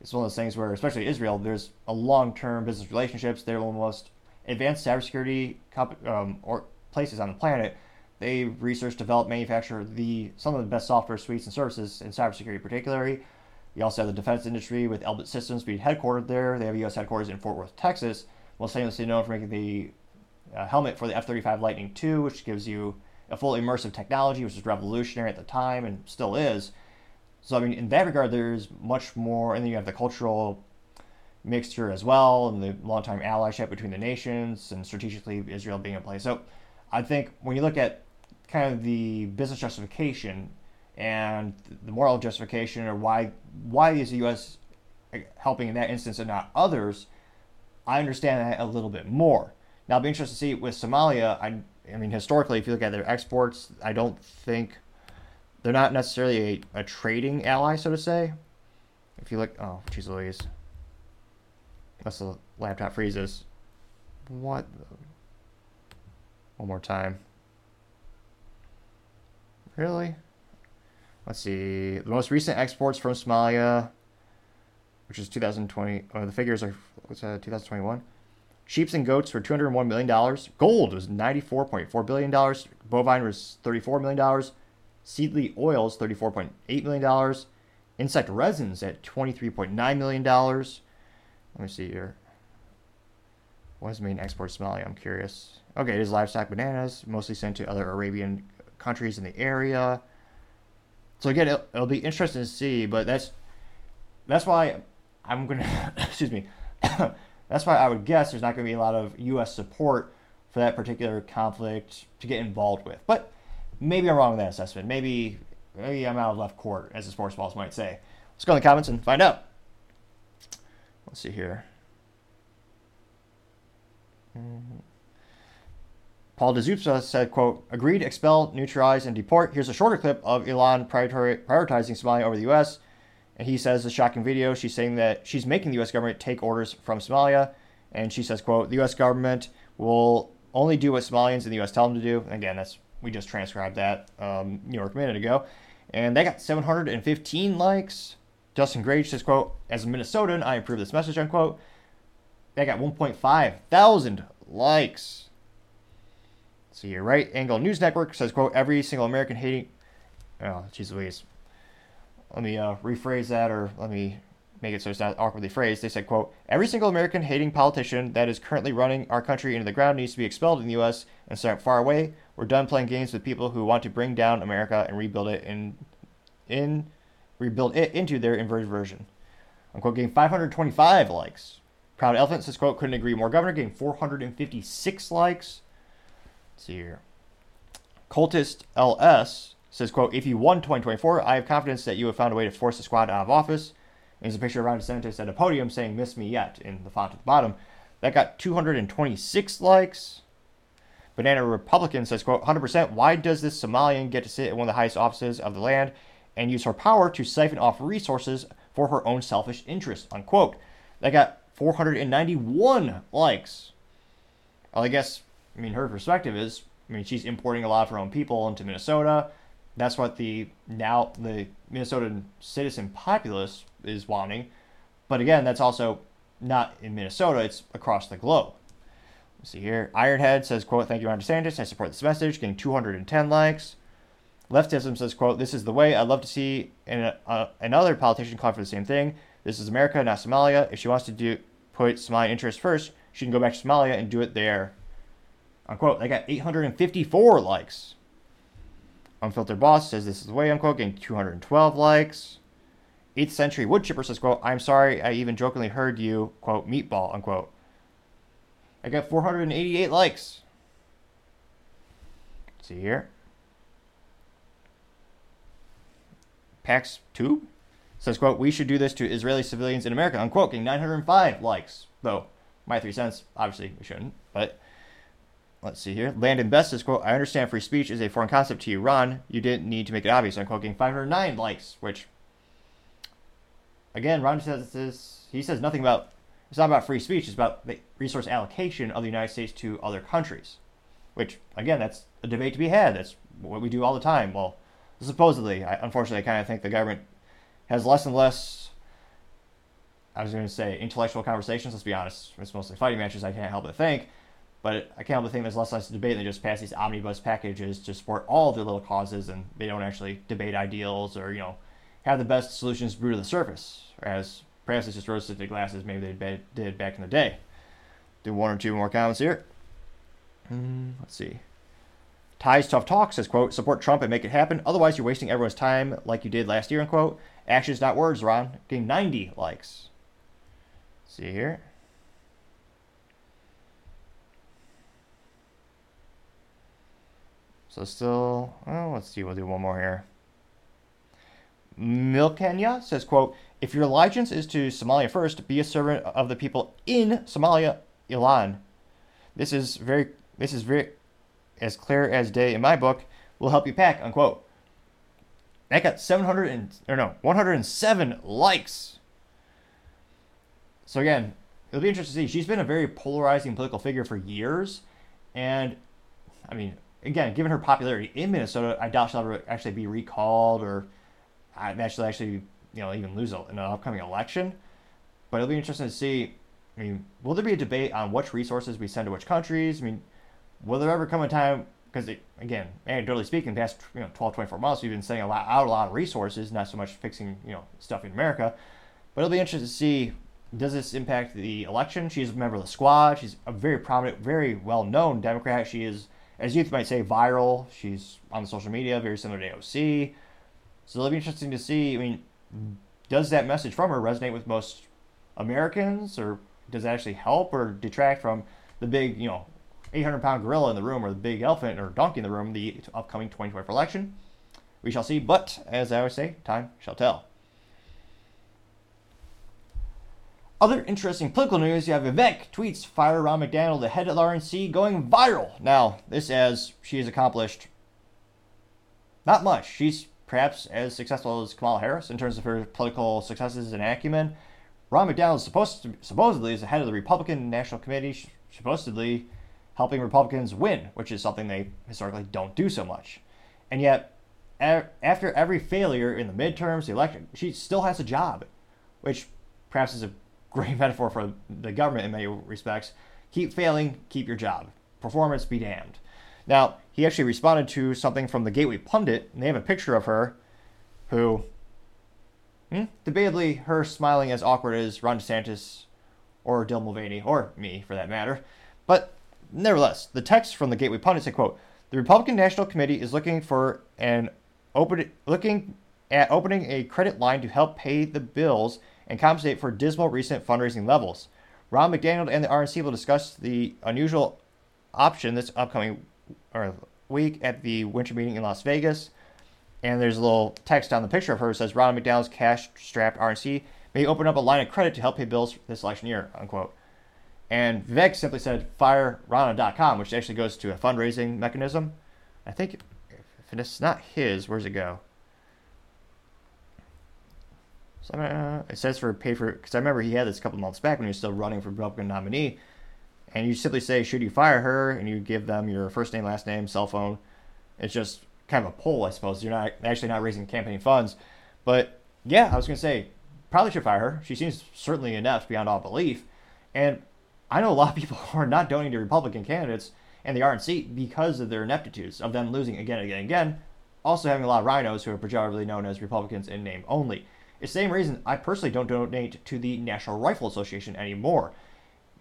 it's one of those things where, especially Israel, there's a long-term business relationships. They're one of the most advanced cybersecurity comp- um, or places on the planet they research, develop, manufacture the some of the best software suites and services in cybersecurity, particularly. You also have the defense industry with Elbit Systems being headquartered there. They have U.S. headquarters in Fort Worth, Texas. Most famously known for making the uh, helmet for the F-35 Lightning II, which gives you a full immersive technology, which was revolutionary at the time and still is. So I mean, in that regard, there's much more, and then you have the cultural mixture as well, and the long-time allyship between the nations, and strategically Israel being in place. So I think when you look at kind of the business justification and the moral justification, or why why is the U.S. helping in that instance and not others, I understand that a little bit more. Now, I'll be interested to see with Somalia. I, I mean, historically, if you look at their exports, I don't think they're not necessarily a, a trading ally, so to say. If you look, oh, geez Louise, unless the laptop freezes. What? One more time. Really? Let's see. The most recent exports from Somalia, which is 2020. Oh, the figures are what's that? 2021. Sheep and goats were 201 million dollars. Gold was 94.4 billion dollars. Bovine was 34 million dollars. Seedly oils 34.8 million dollars. Insect resins at 23.9 million dollars. Let me see here. What is the main export Somalia? I'm curious. Okay, it is livestock bananas, mostly sent to other Arabian countries in the area. So again, it'll, it'll be interesting to see, but that's that's why I'm gonna excuse me. that's why I would guess there's not going to be a lot of U.S. support for that particular conflict to get involved with. But maybe I'm wrong with that assessment. Maybe maybe I'm out of left court, as the sports balls might say. Let's go in the comments and find out. Let's see here. Mm-hmm. Paul DeZupsa said, quote, agreed, expel, neutralize, and deport. Here's a shorter clip of Ilhan prioritizing Somalia over the U.S. And he says, a shocking video. She's saying that she's making the U.S. government take orders from Somalia. And she says, quote, the U.S. government will only do what Somalians in the U.S. tell them to do. And again, that's we just transcribed that um, New York minute ago. And they got 715 likes. Justin Grage says, quote, as a Minnesotan, I approve this message, unquote. They got 1.5 thousand likes. See right angle news network says, quote, every single American hating. Oh, jeez Louise. Let me uh, rephrase that or let me make it so it's not awkwardly phrased. They said, quote, every single American hating politician that is currently running our country into the ground needs to be expelled in the U.S. and start far away. We're done playing games with people who want to bring down America and rebuild it in, in rebuild it into their inverted version. Unquote, getting 525 likes. Proud Elephant says, quote, couldn't agree more. Governor getting 456 likes. Let's see here. Cultist LS says, quote, if you won 2024, I have confidence that you have found a way to force the squad out of office. And there's a picture of Ron DeSantis at a podium saying, miss me yet, in the font at the bottom. That got 226 likes. Banana Republican says, quote, 100%, why does this Somalian get to sit in one of the highest offices of the land and use her power to siphon off resources for her own selfish interests, unquote. That got 491 likes. Well, I guess I mean, her perspective is, I mean, she's importing a lot of her own people into Minnesota. That's what the now the Minnesotan citizen populace is wanting. But again, that's also not in Minnesota; it's across the globe. see here. Ironhead says, quote, thank you, Ron DeSantis. I support this message, getting 210 likes. Leftism says, quote, this is the way. I'd love to see uh, another politician call for the same thing. This is America, not Somalia. If she wants to do put Somali interests first, she can go back to Somalia and do it there. Unquote. They got 854 likes. Unfiltered Boss says this is the way, unquote, getting 212 likes. 8th Century Woodchipper says, quote, I'm sorry I even jokingly heard you, quote, meatball, unquote. I got 488 likes. Let's see here. Pax Tube says, quote, we should do this to Israeli civilians in America, unquote, getting 905 likes. Though, my three cents, obviously we shouldn't, but let's see here. Landon Best says, quote, I understand free speech is a foreign concept to Ron. You didn't need to make it obvious, unquote, getting 509 likes, which, again, Ron says this, he says nothing about, it's not about free speech, it's about the resource allocation of the United States to other countries, which, again, that's a debate to be had. That's what we do all the time. Well, supposedly, I, unfortunately, I kind of think the government has less and less. I was going to say intellectual conversations. Let's be honest, it's mostly fighting matches. I can't help but think, but I can't help but think there's less and less debate. And they just pass these omnibus packages to support all their little causes, and they don't actually debate ideals or you know have the best solutions brewed to the surface, as perhaps it's just rose-tinted glasses maybe they did back in the day. Do one or two more comments here. Mm, let's see. Ty's Tough Talk says, quote, support Trump and make it happen. Otherwise, you're wasting everyone's time like you did last year, unquote. Actions, not words, Ron. Getting 90 likes. See here. So still, oh, let's see, we'll do one more here. Milkenya says, quote, if your allegiance is to Somalia first, be a servant of the people in Somalia, Ilhan. This is very, this is very, as clear as day in my book, will help you pack, unquote. That got 700 and, or no, 107 likes. So again, it'll be interesting to see. She's been a very polarizing political figure for years. And, I mean, again, given her popularity in Minnesota, I doubt she'll ever actually be recalled or actually actually, you know, even lose in an upcoming election. But it'll be interesting to see. I mean, will there be a debate on which resources we send to which countries? I mean, will there ever come a time because again, anecdotally speaking, past you know 12, 24 months, we've been sending a lot out a lot of resources, not so much fixing you know stuff in America. But it'll be interesting to see does this impact the election. She's a member of the squad. She's a very prominent, very well known Democrat. She is, as youth might say, viral. She's on the social media, very similar to AOC. So it'll be interesting to see. I mean, does that message from her resonate with most Americans, or does it actually help or detract from the big, you know, 800 pound gorilla in the room or the big elephant or donkey in the room the upcoming 2024 election. We shall see, but as I always say, time shall tell. Other interesting political news, you have Vivek tweets fire Ronna McDaniel, the head of the RNC, going viral. Now, this as she has accomplished not much. She's perhaps as successful as Kamala Harris in terms of her political successes and acumen. Ronna McDaniel is supposed to, supposedly is the head of the Republican National Committee, supposedly helping Republicans win, which is something they historically don't do so much. And yet, after every failure in the midterms, the election, she still has a job, which perhaps is a great metaphor for the government in many respects. Keep failing, keep your job. Performance be damned. Now, he actually responded to something from the Gateway Pundit, and they have a picture of her who, hmm, debatably, her smiling as awkward as Ron DeSantis or Dylan Mulvaney, or me for that matter. But Nevertheless, the text from the Gateway Pundit said, quote, the Republican National Committee is looking for an open looking at opening a credit line to help pay the bills and compensate for dismal recent fundraising levels. Ronna McDaniel and the RNC will discuss the unusual option this upcoming week at the winter meeting in Las Vegas. And there's a little text on the picture of her says Ronna McDaniel's cash-strapped RNC may open up a line of credit to help pay bills this election year, unquote. And Vivek simply said fireronna.com, which actually goes to a fundraising mechanism. I think if it's not his, where's it go? So, uh, it says for pay for, because I remember he had this a couple months back when he was still running for Republican nominee. And you simply say, should you fire her? And you give them your first name, last name, cell phone. It's just kind of a poll, I suppose. You're not actually not raising campaign funds. But yeah, I was going to say, probably should fire her. She seems certainly inept beyond all belief. And I know a lot of people who are not donating to Republican candidates and the RNC because of their ineptitudes, of them losing again and again and again, also having a lot of RINOs who are pejoratively known as Republicans in name only. It's the same reason I personally don't donate to the National Rifle Association anymore.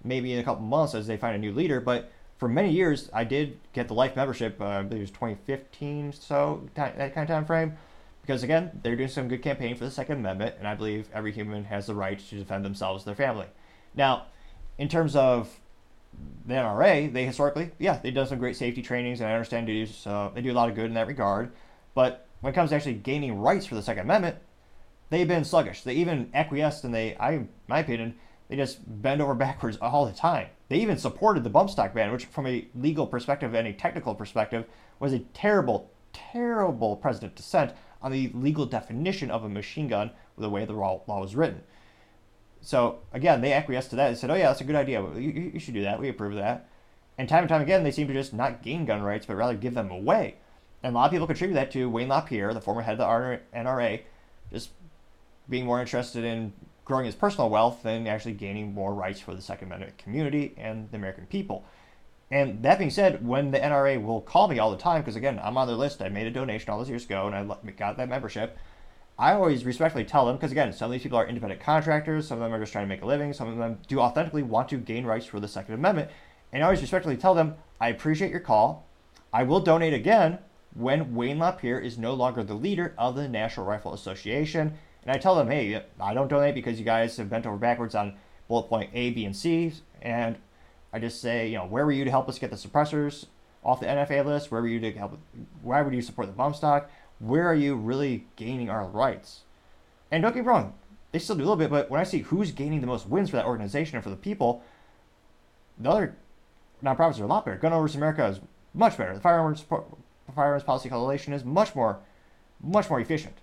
Maybe in a couple months as they find a new leader, but for many years I did get the life membership. Uh, I believe it was 2015, so that kind of time frame. Because again, they're doing some good campaigning for the Second Amendment, and I believe every human has the right to defend themselves and their family. Now, in terms of the NRA, they historically, yeah, they've done some great safety trainings, and I understand they do, so they do a lot of good in that regard. But when it comes to actually gaining rights for the Second Amendment, they've been sluggish. They even acquiesced, and they, I, in my opinion, they just bend over backwards all the time. They even supported the bump stock ban, which, from a legal perspective and a technical perspective, was a terrible, terrible precedent set on the legal definition of a machine gun the way the law was written. So again, they acquiesced to that. They said, "Oh yeah, that's a good idea. You, you should do that. We approve of that." And time and time again, they seem to just not gain gun rights, but rather give them away. And a lot of people contribute that to Wayne LaPierre, the former head of the NRA, just being more interested in growing his personal wealth than actually gaining more rights for the Second Amendment community and the American people. And that being said, when the NRA will call me all the time, because again, I'm on their list, I made a donation all those years ago and I got that membership, I always respectfully tell them, because again, some of these people are independent contractors, some of them are just trying to make a living, some of them do authentically want to gain rights for the Second Amendment. And I always respectfully tell them, I appreciate your call. I will donate again when Wayne LaPierre is no longer the leader of the National Rifle Association. And I tell them, hey, I don't donate because you guys have bent over backwards on bullet point A, B, and C. And I just say, you know, where were you to help us get the suppressors off the NFA list? Where were you to help? Why would you support the bump stock? Where are you really gaining our rights? And don't get me wrong, they still do a little bit, but when I see who's gaining the most wins for that organization and for the people, the other nonprofits are a lot better. Gun Owners America is much better. The Firearms Firearms Policy Coalition is much more, much more efficient.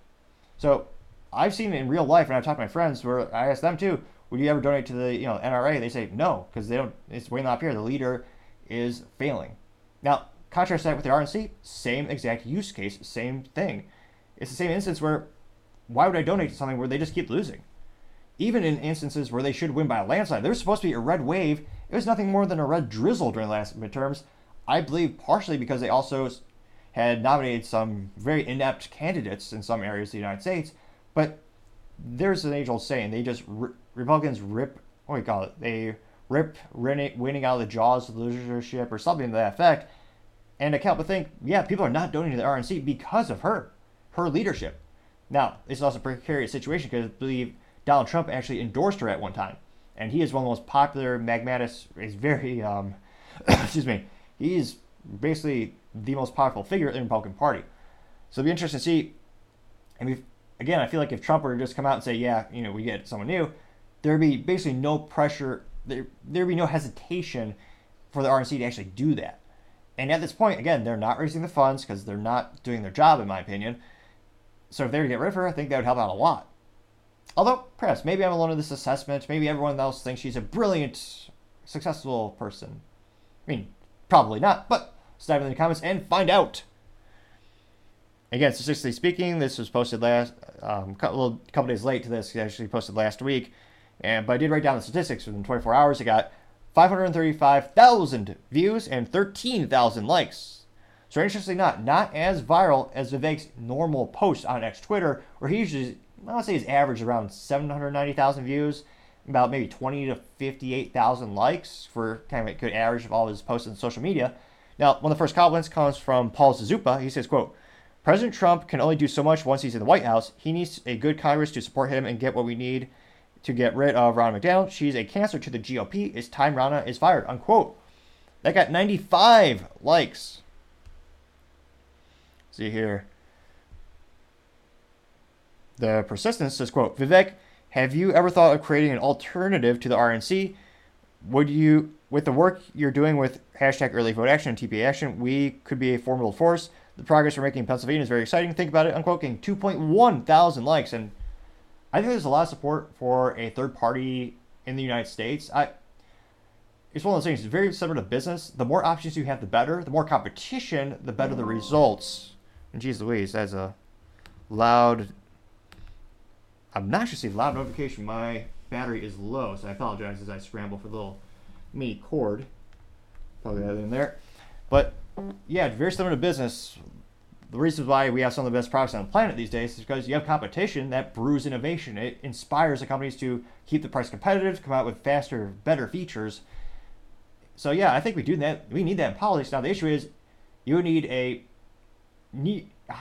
So I've seen it in real life, and I've talked to my friends where I ask them too, would you ever donate to the you know NRA? They say no because they don't. It's Wayne LaPierre. The leader is failing. Now contrast that with the RNC, same exact use case, same thing. It's the same instance where why would I donate to something where they just keep losing? Even in instances where they should win by a landslide, there was supposed to be a red wave. It was nothing more than a red drizzle during the last midterms. I believe partially because they also had nominated some very inept candidates in some areas of the United States. But there's an age old saying: they just Republicans rip. What do you call it? They rip winning out of the jaws of the leadership or something to that effect. And can't but think, yeah, people are not donating to the RNC because of her, her leadership. Now, is also a precarious situation because I believe Donald Trump actually endorsed her at one time, and he is one of the most popular magmatis. He's very, um, excuse me, he's basically the most powerful figure in the Republican Party. So it'll be interesting to see. I mean, again, I feel like if Trump were to just come out and say, yeah, you know, we get someone new, there'd be basically no pressure, there, there'd be no hesitation for the RNC to actually do that. And at this point, again, they're not raising the funds because they're not doing their job, in my opinion. So if they were to get rid of her, I think that would help out a lot. Although, perhaps, maybe I'm alone in this assessment. Maybe everyone else thinks she's a brilliant, successful person. I mean, probably not, but let's dive in the comments and find out. Again, statistically speaking, this was posted last, um, a couple days late to this. actually posted last week, and but I did write down the statistics within 24 hours. It got 535,000 views and 13,000 likes. So interestingly not, not as viral as Vivek's normal post on X Twitter, where he usually, I would say his average around 790,000 views, about maybe 20 to 58,000 likes for kind of a good average of all his posts on social media. Now, one of the first comments comes from Paul Zazupa. He says, quote, President Trump can only do so much once he's in the White House. He needs a good Congress to support him and get what we need to get rid of Ronna McDaniel. She's a cancer to the GOP. It's time Ronna is fired. Unquote. That got 95 likes. See here. The persistence says, quote, Vivek, have you ever thought of creating an alternative to the RNC? Would you, with the work you're doing with hashtag early vote action and TPA action, we could be a formidable force. The progress we're making in Pennsylvania is very exciting. Think about it. Unquote, getting 2.1 thousand likes. And I think there's a lot of support for a third party in the United States. I it's one of those things. It's very similar to business. The more options you have, the better. The more competition, the better the results. And geez Louise, that's a loud, obnoxiously loud notification. My battery is low, so I apologize as I scramble for the little mini cord. Probably that in there. But yeah, very similar to business. The reason why we have some of the best products on the planet these days is because you have competition that brews innovation. It inspires the companies to keep the price competitive, come out with faster, better features. So yeah, I think we do that. We need that in politics. Now the issue is, you need a near,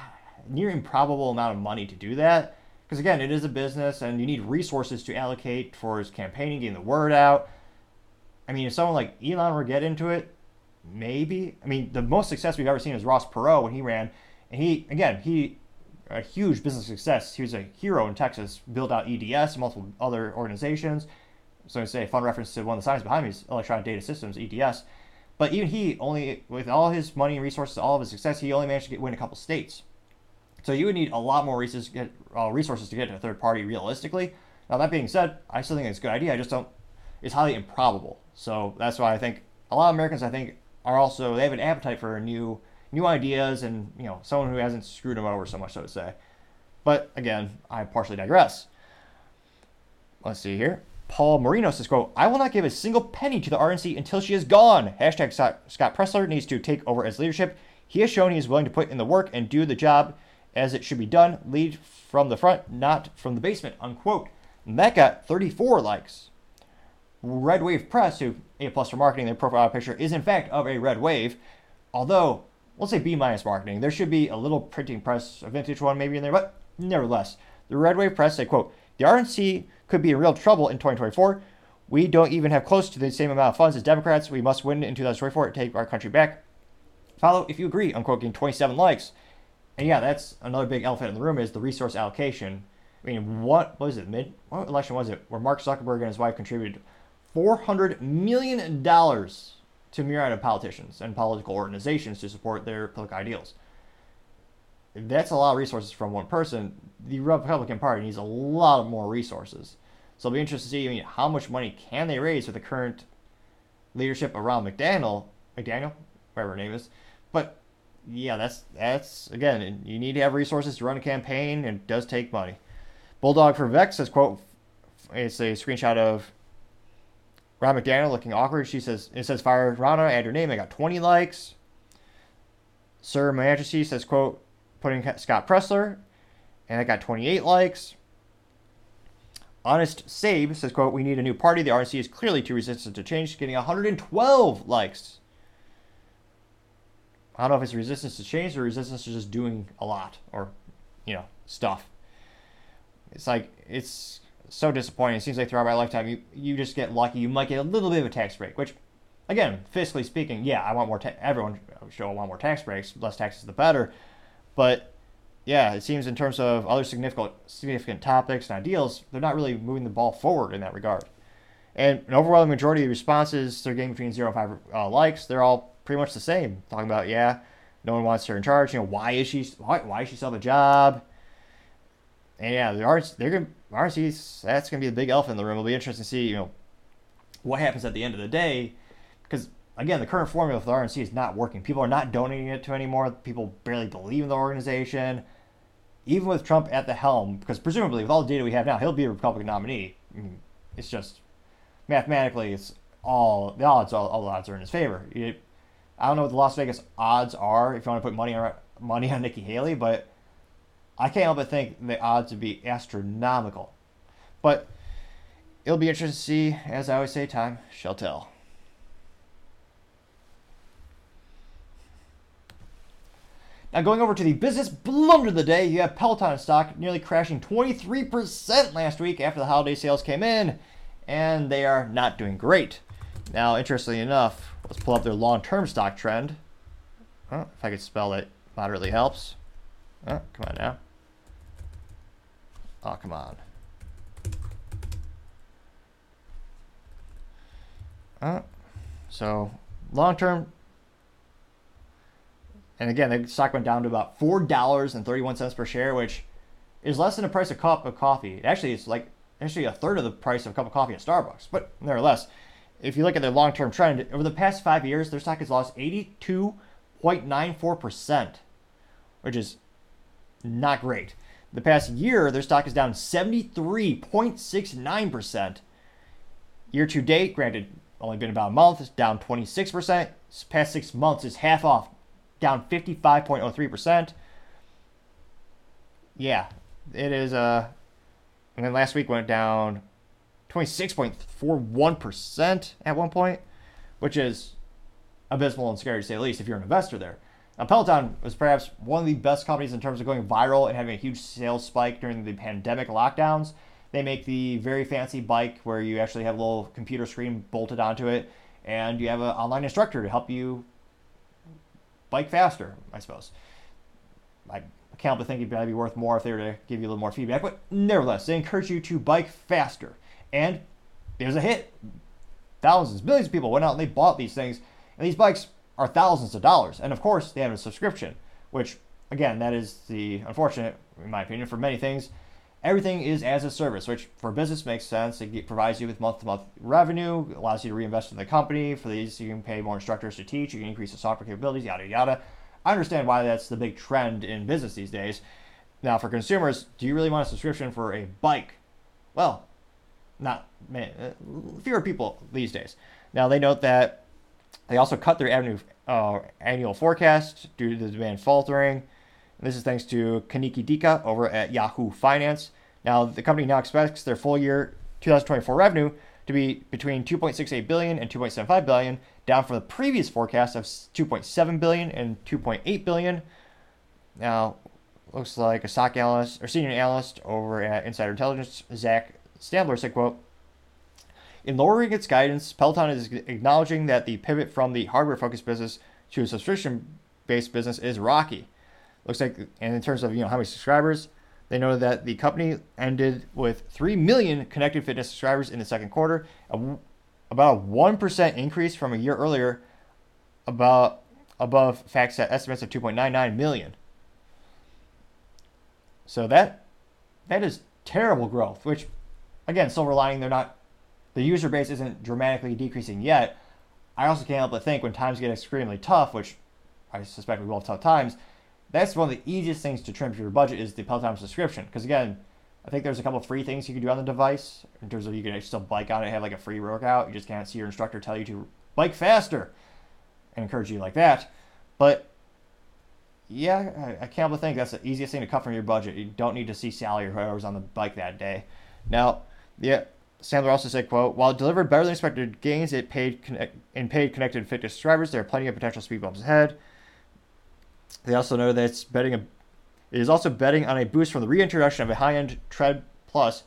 near improbable amount of money to do that. Because again, it is a business, and you need resources to allocate towards campaigning, getting the word out. I mean, if someone like Elon were to get into it, maybe. I mean, the most success we've ever seen is Ross Perot when he ran, he again he a huge business success. He was a hero in Texas, built out EDS, multiple other organizations. So I say fun reference to one of the signs behind me is electronic data systems, EDS. But even he only, with all his money and resources, all of his success, he only managed to get, win a couple states. So you would need a lot more resources, get, uh, resources to get to a third party realistically. Now that being said, I still think it's a good idea. I just don't. It's highly improbable. So that's why I think a lot of Americans, I think, are also they have an appetite for a new new ideas and you know someone who hasn't screwed them over so much, so to say. But again, I partially digress. Let's see here. Paul Marino says, quote, I will not give a single penny to the RNC until she is gone. Hashtag Scott Presler needs to take over as leadership. He has shown he is willing to put in the work and do the job as it should be done. Lead from the front, not from the basement, unquote. And that got 34 likes. Red Wave Press, who A plus for marketing, their profile picture is in fact of a red wave. Although, we'll say B minus marketing. There should be a little printing press, a vintage one maybe in there, but nevertheless, the Red Wave Press say, quote, the RNC could be in real trouble in 2024. We don't even have close to the same amount of funds as Democrats. We must win in 2024 to take our country back. Follow if you agree, unquote, getting 27 likes. And yeah, that's another big elephant in the room is the resource allocation. I mean, what was it? Mid what election was it? Where Mark Zuckerberg and his wife contributed $400 million to myriad of politicians and political organizations to support their political ideals. That's a lot of resources from one person. The Republican Party needs a lot more resources. So it'll be interesting to see I mean, how much money can they raise with the current leadership around McDaniel, McDaniel, whatever her name is. But yeah, that's that's again, you need to have resources to run a campaign, and it does take money. Bulldog for Vex says, "quote It's a screenshot of Ronna McDaniel looking awkward. She says, it says, fire Ronna, add your name. I got 20 likes. Sir Majesty says, quote, putting Scott Presler, and I got 28 likes. Honest Sabe says, quote, we need a new party. The RNC is clearly too resistant to change, getting 112 likes. I don't know if it's resistance to change or resistance to just doing a lot or, you know, stuff. It's like, it's so disappointing. It seems like throughout my lifetime, you you just get lucky. You might get a little bit of a tax break, which, again, fiscally speaking, yeah, I want more. Ta- everyone should want more tax breaks. Less taxes, the better. But yeah, it seems in terms of other significant significant topics and ideals, they're not really moving the ball forward in that regard. And an overwhelming majority of the responses they're getting between zero and five uh, likes, they're all pretty much the same. Talking about yeah, no one wants her in charge. You know, why is she why, why is she still have a job? And yeah, the arts they're gonna RNC's that's gonna be the big elephant in the room. It'll be interesting to see, you know, what happens at the end of the day, because again, the current formula for the RNC is not working. People are not donating it to anymore. People barely believe in the organization. Even with Trump at the helm, because presumably with all the data we have now, he'll be a Republican nominee. Mm-hmm. It's just mathematically, it's all the odds. All, all the odds are in his favor. It, I don't know what the Las Vegas odds are if you want to put money on money on Nikki Haley, but I can't help but think the odds would be astronomical. But it'll be interesting to see. As I always say, time shall tell. Now, going over to the business blunder of the day, you have Peloton stock nearly crashing 23% last week after the holiday sales came in, and they are not doing great. Now, interestingly enough, let's pull up their long term stock trend. If I could spell it, moderately helps. Oh, come on now. Oh, come on. Uh, so long term, and again, the stock went down to about four dollars and thirty-one cents per share, which is less than the price of a cup of coffee. Actually, it's like actually a third of the price of a cup of coffee at Starbucks. But nevertheless, if you look at their long-term trend over the past five years, their stock has lost eighty-two point nine four percent, which is not great. The past year, their stock is down 73.69%. Year to date, granted, only been about a month, it's down 26%. This past six months is half off, down 55.03%. Yeah, it is. Uh, and then last week went down 26.41% at one point, which is abysmal and scary to say the least if you're an investor there. Now, Peloton was perhaps one of the best companies in terms of going viral and having a huge sales spike during the pandemic lockdowns. They make the very fancy bike where you actually have a little computer screen bolted onto it, and you have an online instructor to help you bike faster, I suppose. I can't but think it'd be worth more if they were to give you a little more feedback, but nevertheless, they encourage you to bike faster. And there's a hit. Thousands, millions of people went out and they bought these things, and these bikes are thousands of dollars. And of course, they have a subscription, which, again, that is the unfortunate, in my opinion, for many things everything is as a service, which for business makes sense. It provides you with month to month revenue, allows you to reinvest in the company. For these, you can pay more instructors to teach, you can increase the software capabilities, yada, yada. I understand why that's the big trend in business these days. Now, for consumers, do you really want a subscription for a bike? Well, not man, uh, fewer people these days. Now, they note that they also cut their annual, uh, annual forecast due to the demand faltering. This is thanks to Kannaki Deka over at Yahoo Finance. Now, the company now expects their full year 2024 revenue to be between 2.68 billion and 2.75 billion, down from the previous forecast of 2.7 billion and 2.8 billion. Now, looks like a stock analyst or senior analyst over at Insider Intelligence, Zak Stambor, said, "quote In lowering its guidance, Peloton is acknowledging that the pivot from the hardware-focused business to a subscription-based business is rocky." Looks like, and in terms of you know how many subscribers, they noted that the company ended with 3 million connected fitness subscribers in the second quarter, about a 1% increase from a year earlier, about above FactSet estimates of 2.99 million. So that that is terrible growth, which again, silver lining, they're not the user base isn't dramatically decreasing yet. I also can't help but think when times get extremely tough, which I suspect we will have tough times, that's one of the easiest things to trim for your budget is the Peloton subscription. Because again, I think there's a couple free things you can do on the device in terms of you can still bike on it, have like a free workout. You just can't see your instructor tell you to bike faster and encourage you like that. But yeah, I, can't help but think that's the easiest thing to cut from your budget. You don't need to see Sally or whoever's on the bike that day. Now, yeah, Stambor also said, "quote While delivered better than expected gains, it paid connect, in paid connected fitness subscribers. There are plenty of potential speed bumps ahead." They also know that it's betting a, it is also betting on a boost from the reintroduction of a high-end Tread Plus,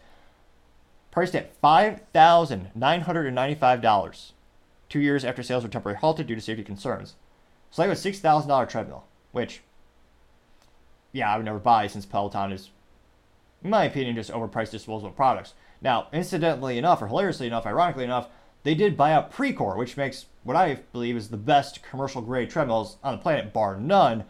priced at five thousand nine hundred and ninety-five dollars, two years after sales were temporarily halted due to safety concerns. So thousand dollar treadmill, which, yeah, I would never buy since Peloton is, in my opinion, just overpriced disposable products. Now, incidentally enough, or hilariously enough, ironically enough, they did buy out Precor, which makes what I believe is the best commercial grade treadmills on the planet, bar none,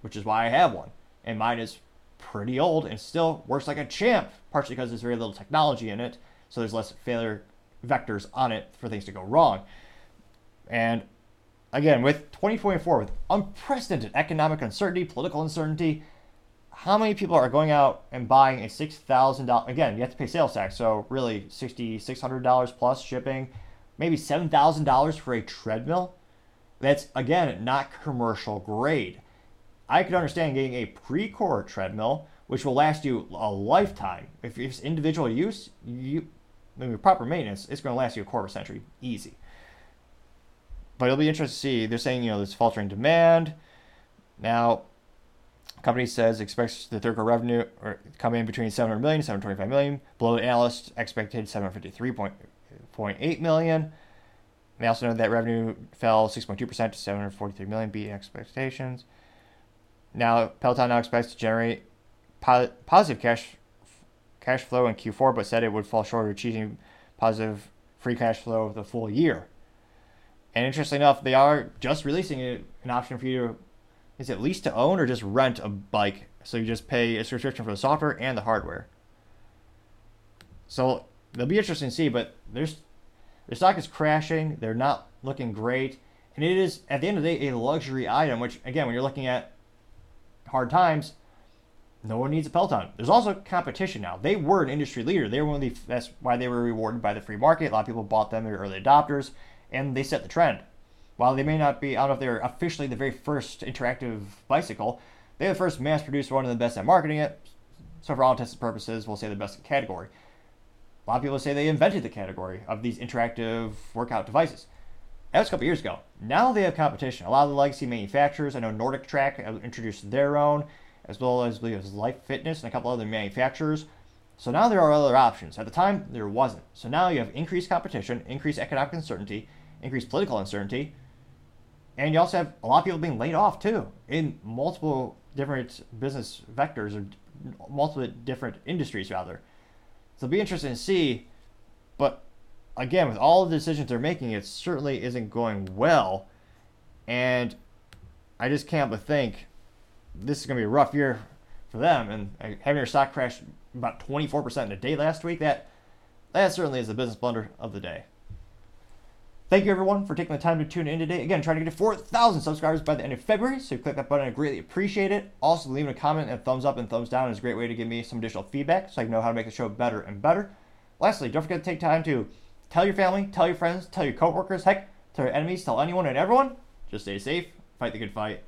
which is why I have one. And mine is pretty old and still works like a champ, partially because there's very little technology in it, so there's less failure vectors on it for things to go wrong. And again, with 2024, with unprecedented economic uncertainty, political uncertainty, how many people are going out and buying a $6,000? Again, you have to pay sales tax, so really $6,600 plus shipping, maybe $7,000 for a treadmill. That's, again, not commercial grade. I could understand getting a Precor treadmill, which will last you a lifetime. If it's individual use, you, mean, proper maintenance, it's going to last you a quarter century, easy. But it'll be interesting to see. They're saying, you know, there's faltering demand. Now, company says expects the third quarter revenue or come in between 700 million 725 million. Below the analyst expected 753.8 million. They also know that revenue fell 6.2% to 743 million, beating expectations. Now, Peloton now expects to generate po- positive cash cash flow in Q4, but said it would fall short of achieving positive free cash flow for the full year. And interestingly enough, they are just releasing an option for you to is it lease to own or just rent a bike? So you just pay a subscription for the software and the hardware. So they'll be interesting to see, but there's their stock is crashing. They're not looking great, and it is at the end of the day a luxury item. Which again, when you're looking at hard times, no one needs a Peloton. There's also competition now. They were an industry leader. They were one of the that's why they were rewarded by the free market. A lot of people bought them. They were early adopters, and they set the trend. While they may not be, I don't know if they're officially the very first interactive bicycle, they're the first mass-produced one and the best at marketing it. So for all intents and purposes, we'll say the best category. A lot of people say they invented the category of these interactive workout devices. That was a couple years ago. Now they have competition. A lot of the legacy manufacturers, I know Nordic Track introduced their own, as well as I believe it was Life Fitness and a couple other manufacturers. So now there are other options. At the time, there wasn't. So now you have increased competition, increased economic uncertainty, increased political uncertainty, and you also have a lot of people being laid off too in multiple different business vectors or multiple different industries rather. So it'll be interesting to see. But again, with all the decisions they're making, it certainly isn't going well. And I just can't but think this is going to be a rough year for them. And having their stock crash about 24% in a day last week, that that certainly is the business blunder of the day. Thank you everyone for taking the time to tune in today. Again, trying to get to 4,000 subscribers by the end of February, so click that button. I greatly appreciate it. Also, leaving a comment and thumbs up and thumbs down is a great way to give me some additional feedback so I can know how to make the show better and better. Lastly, don't forget to take time to tell your family, tell your friends, tell your coworkers, heck, tell your enemies, tell anyone and everyone. Just stay safe, fight the good fight,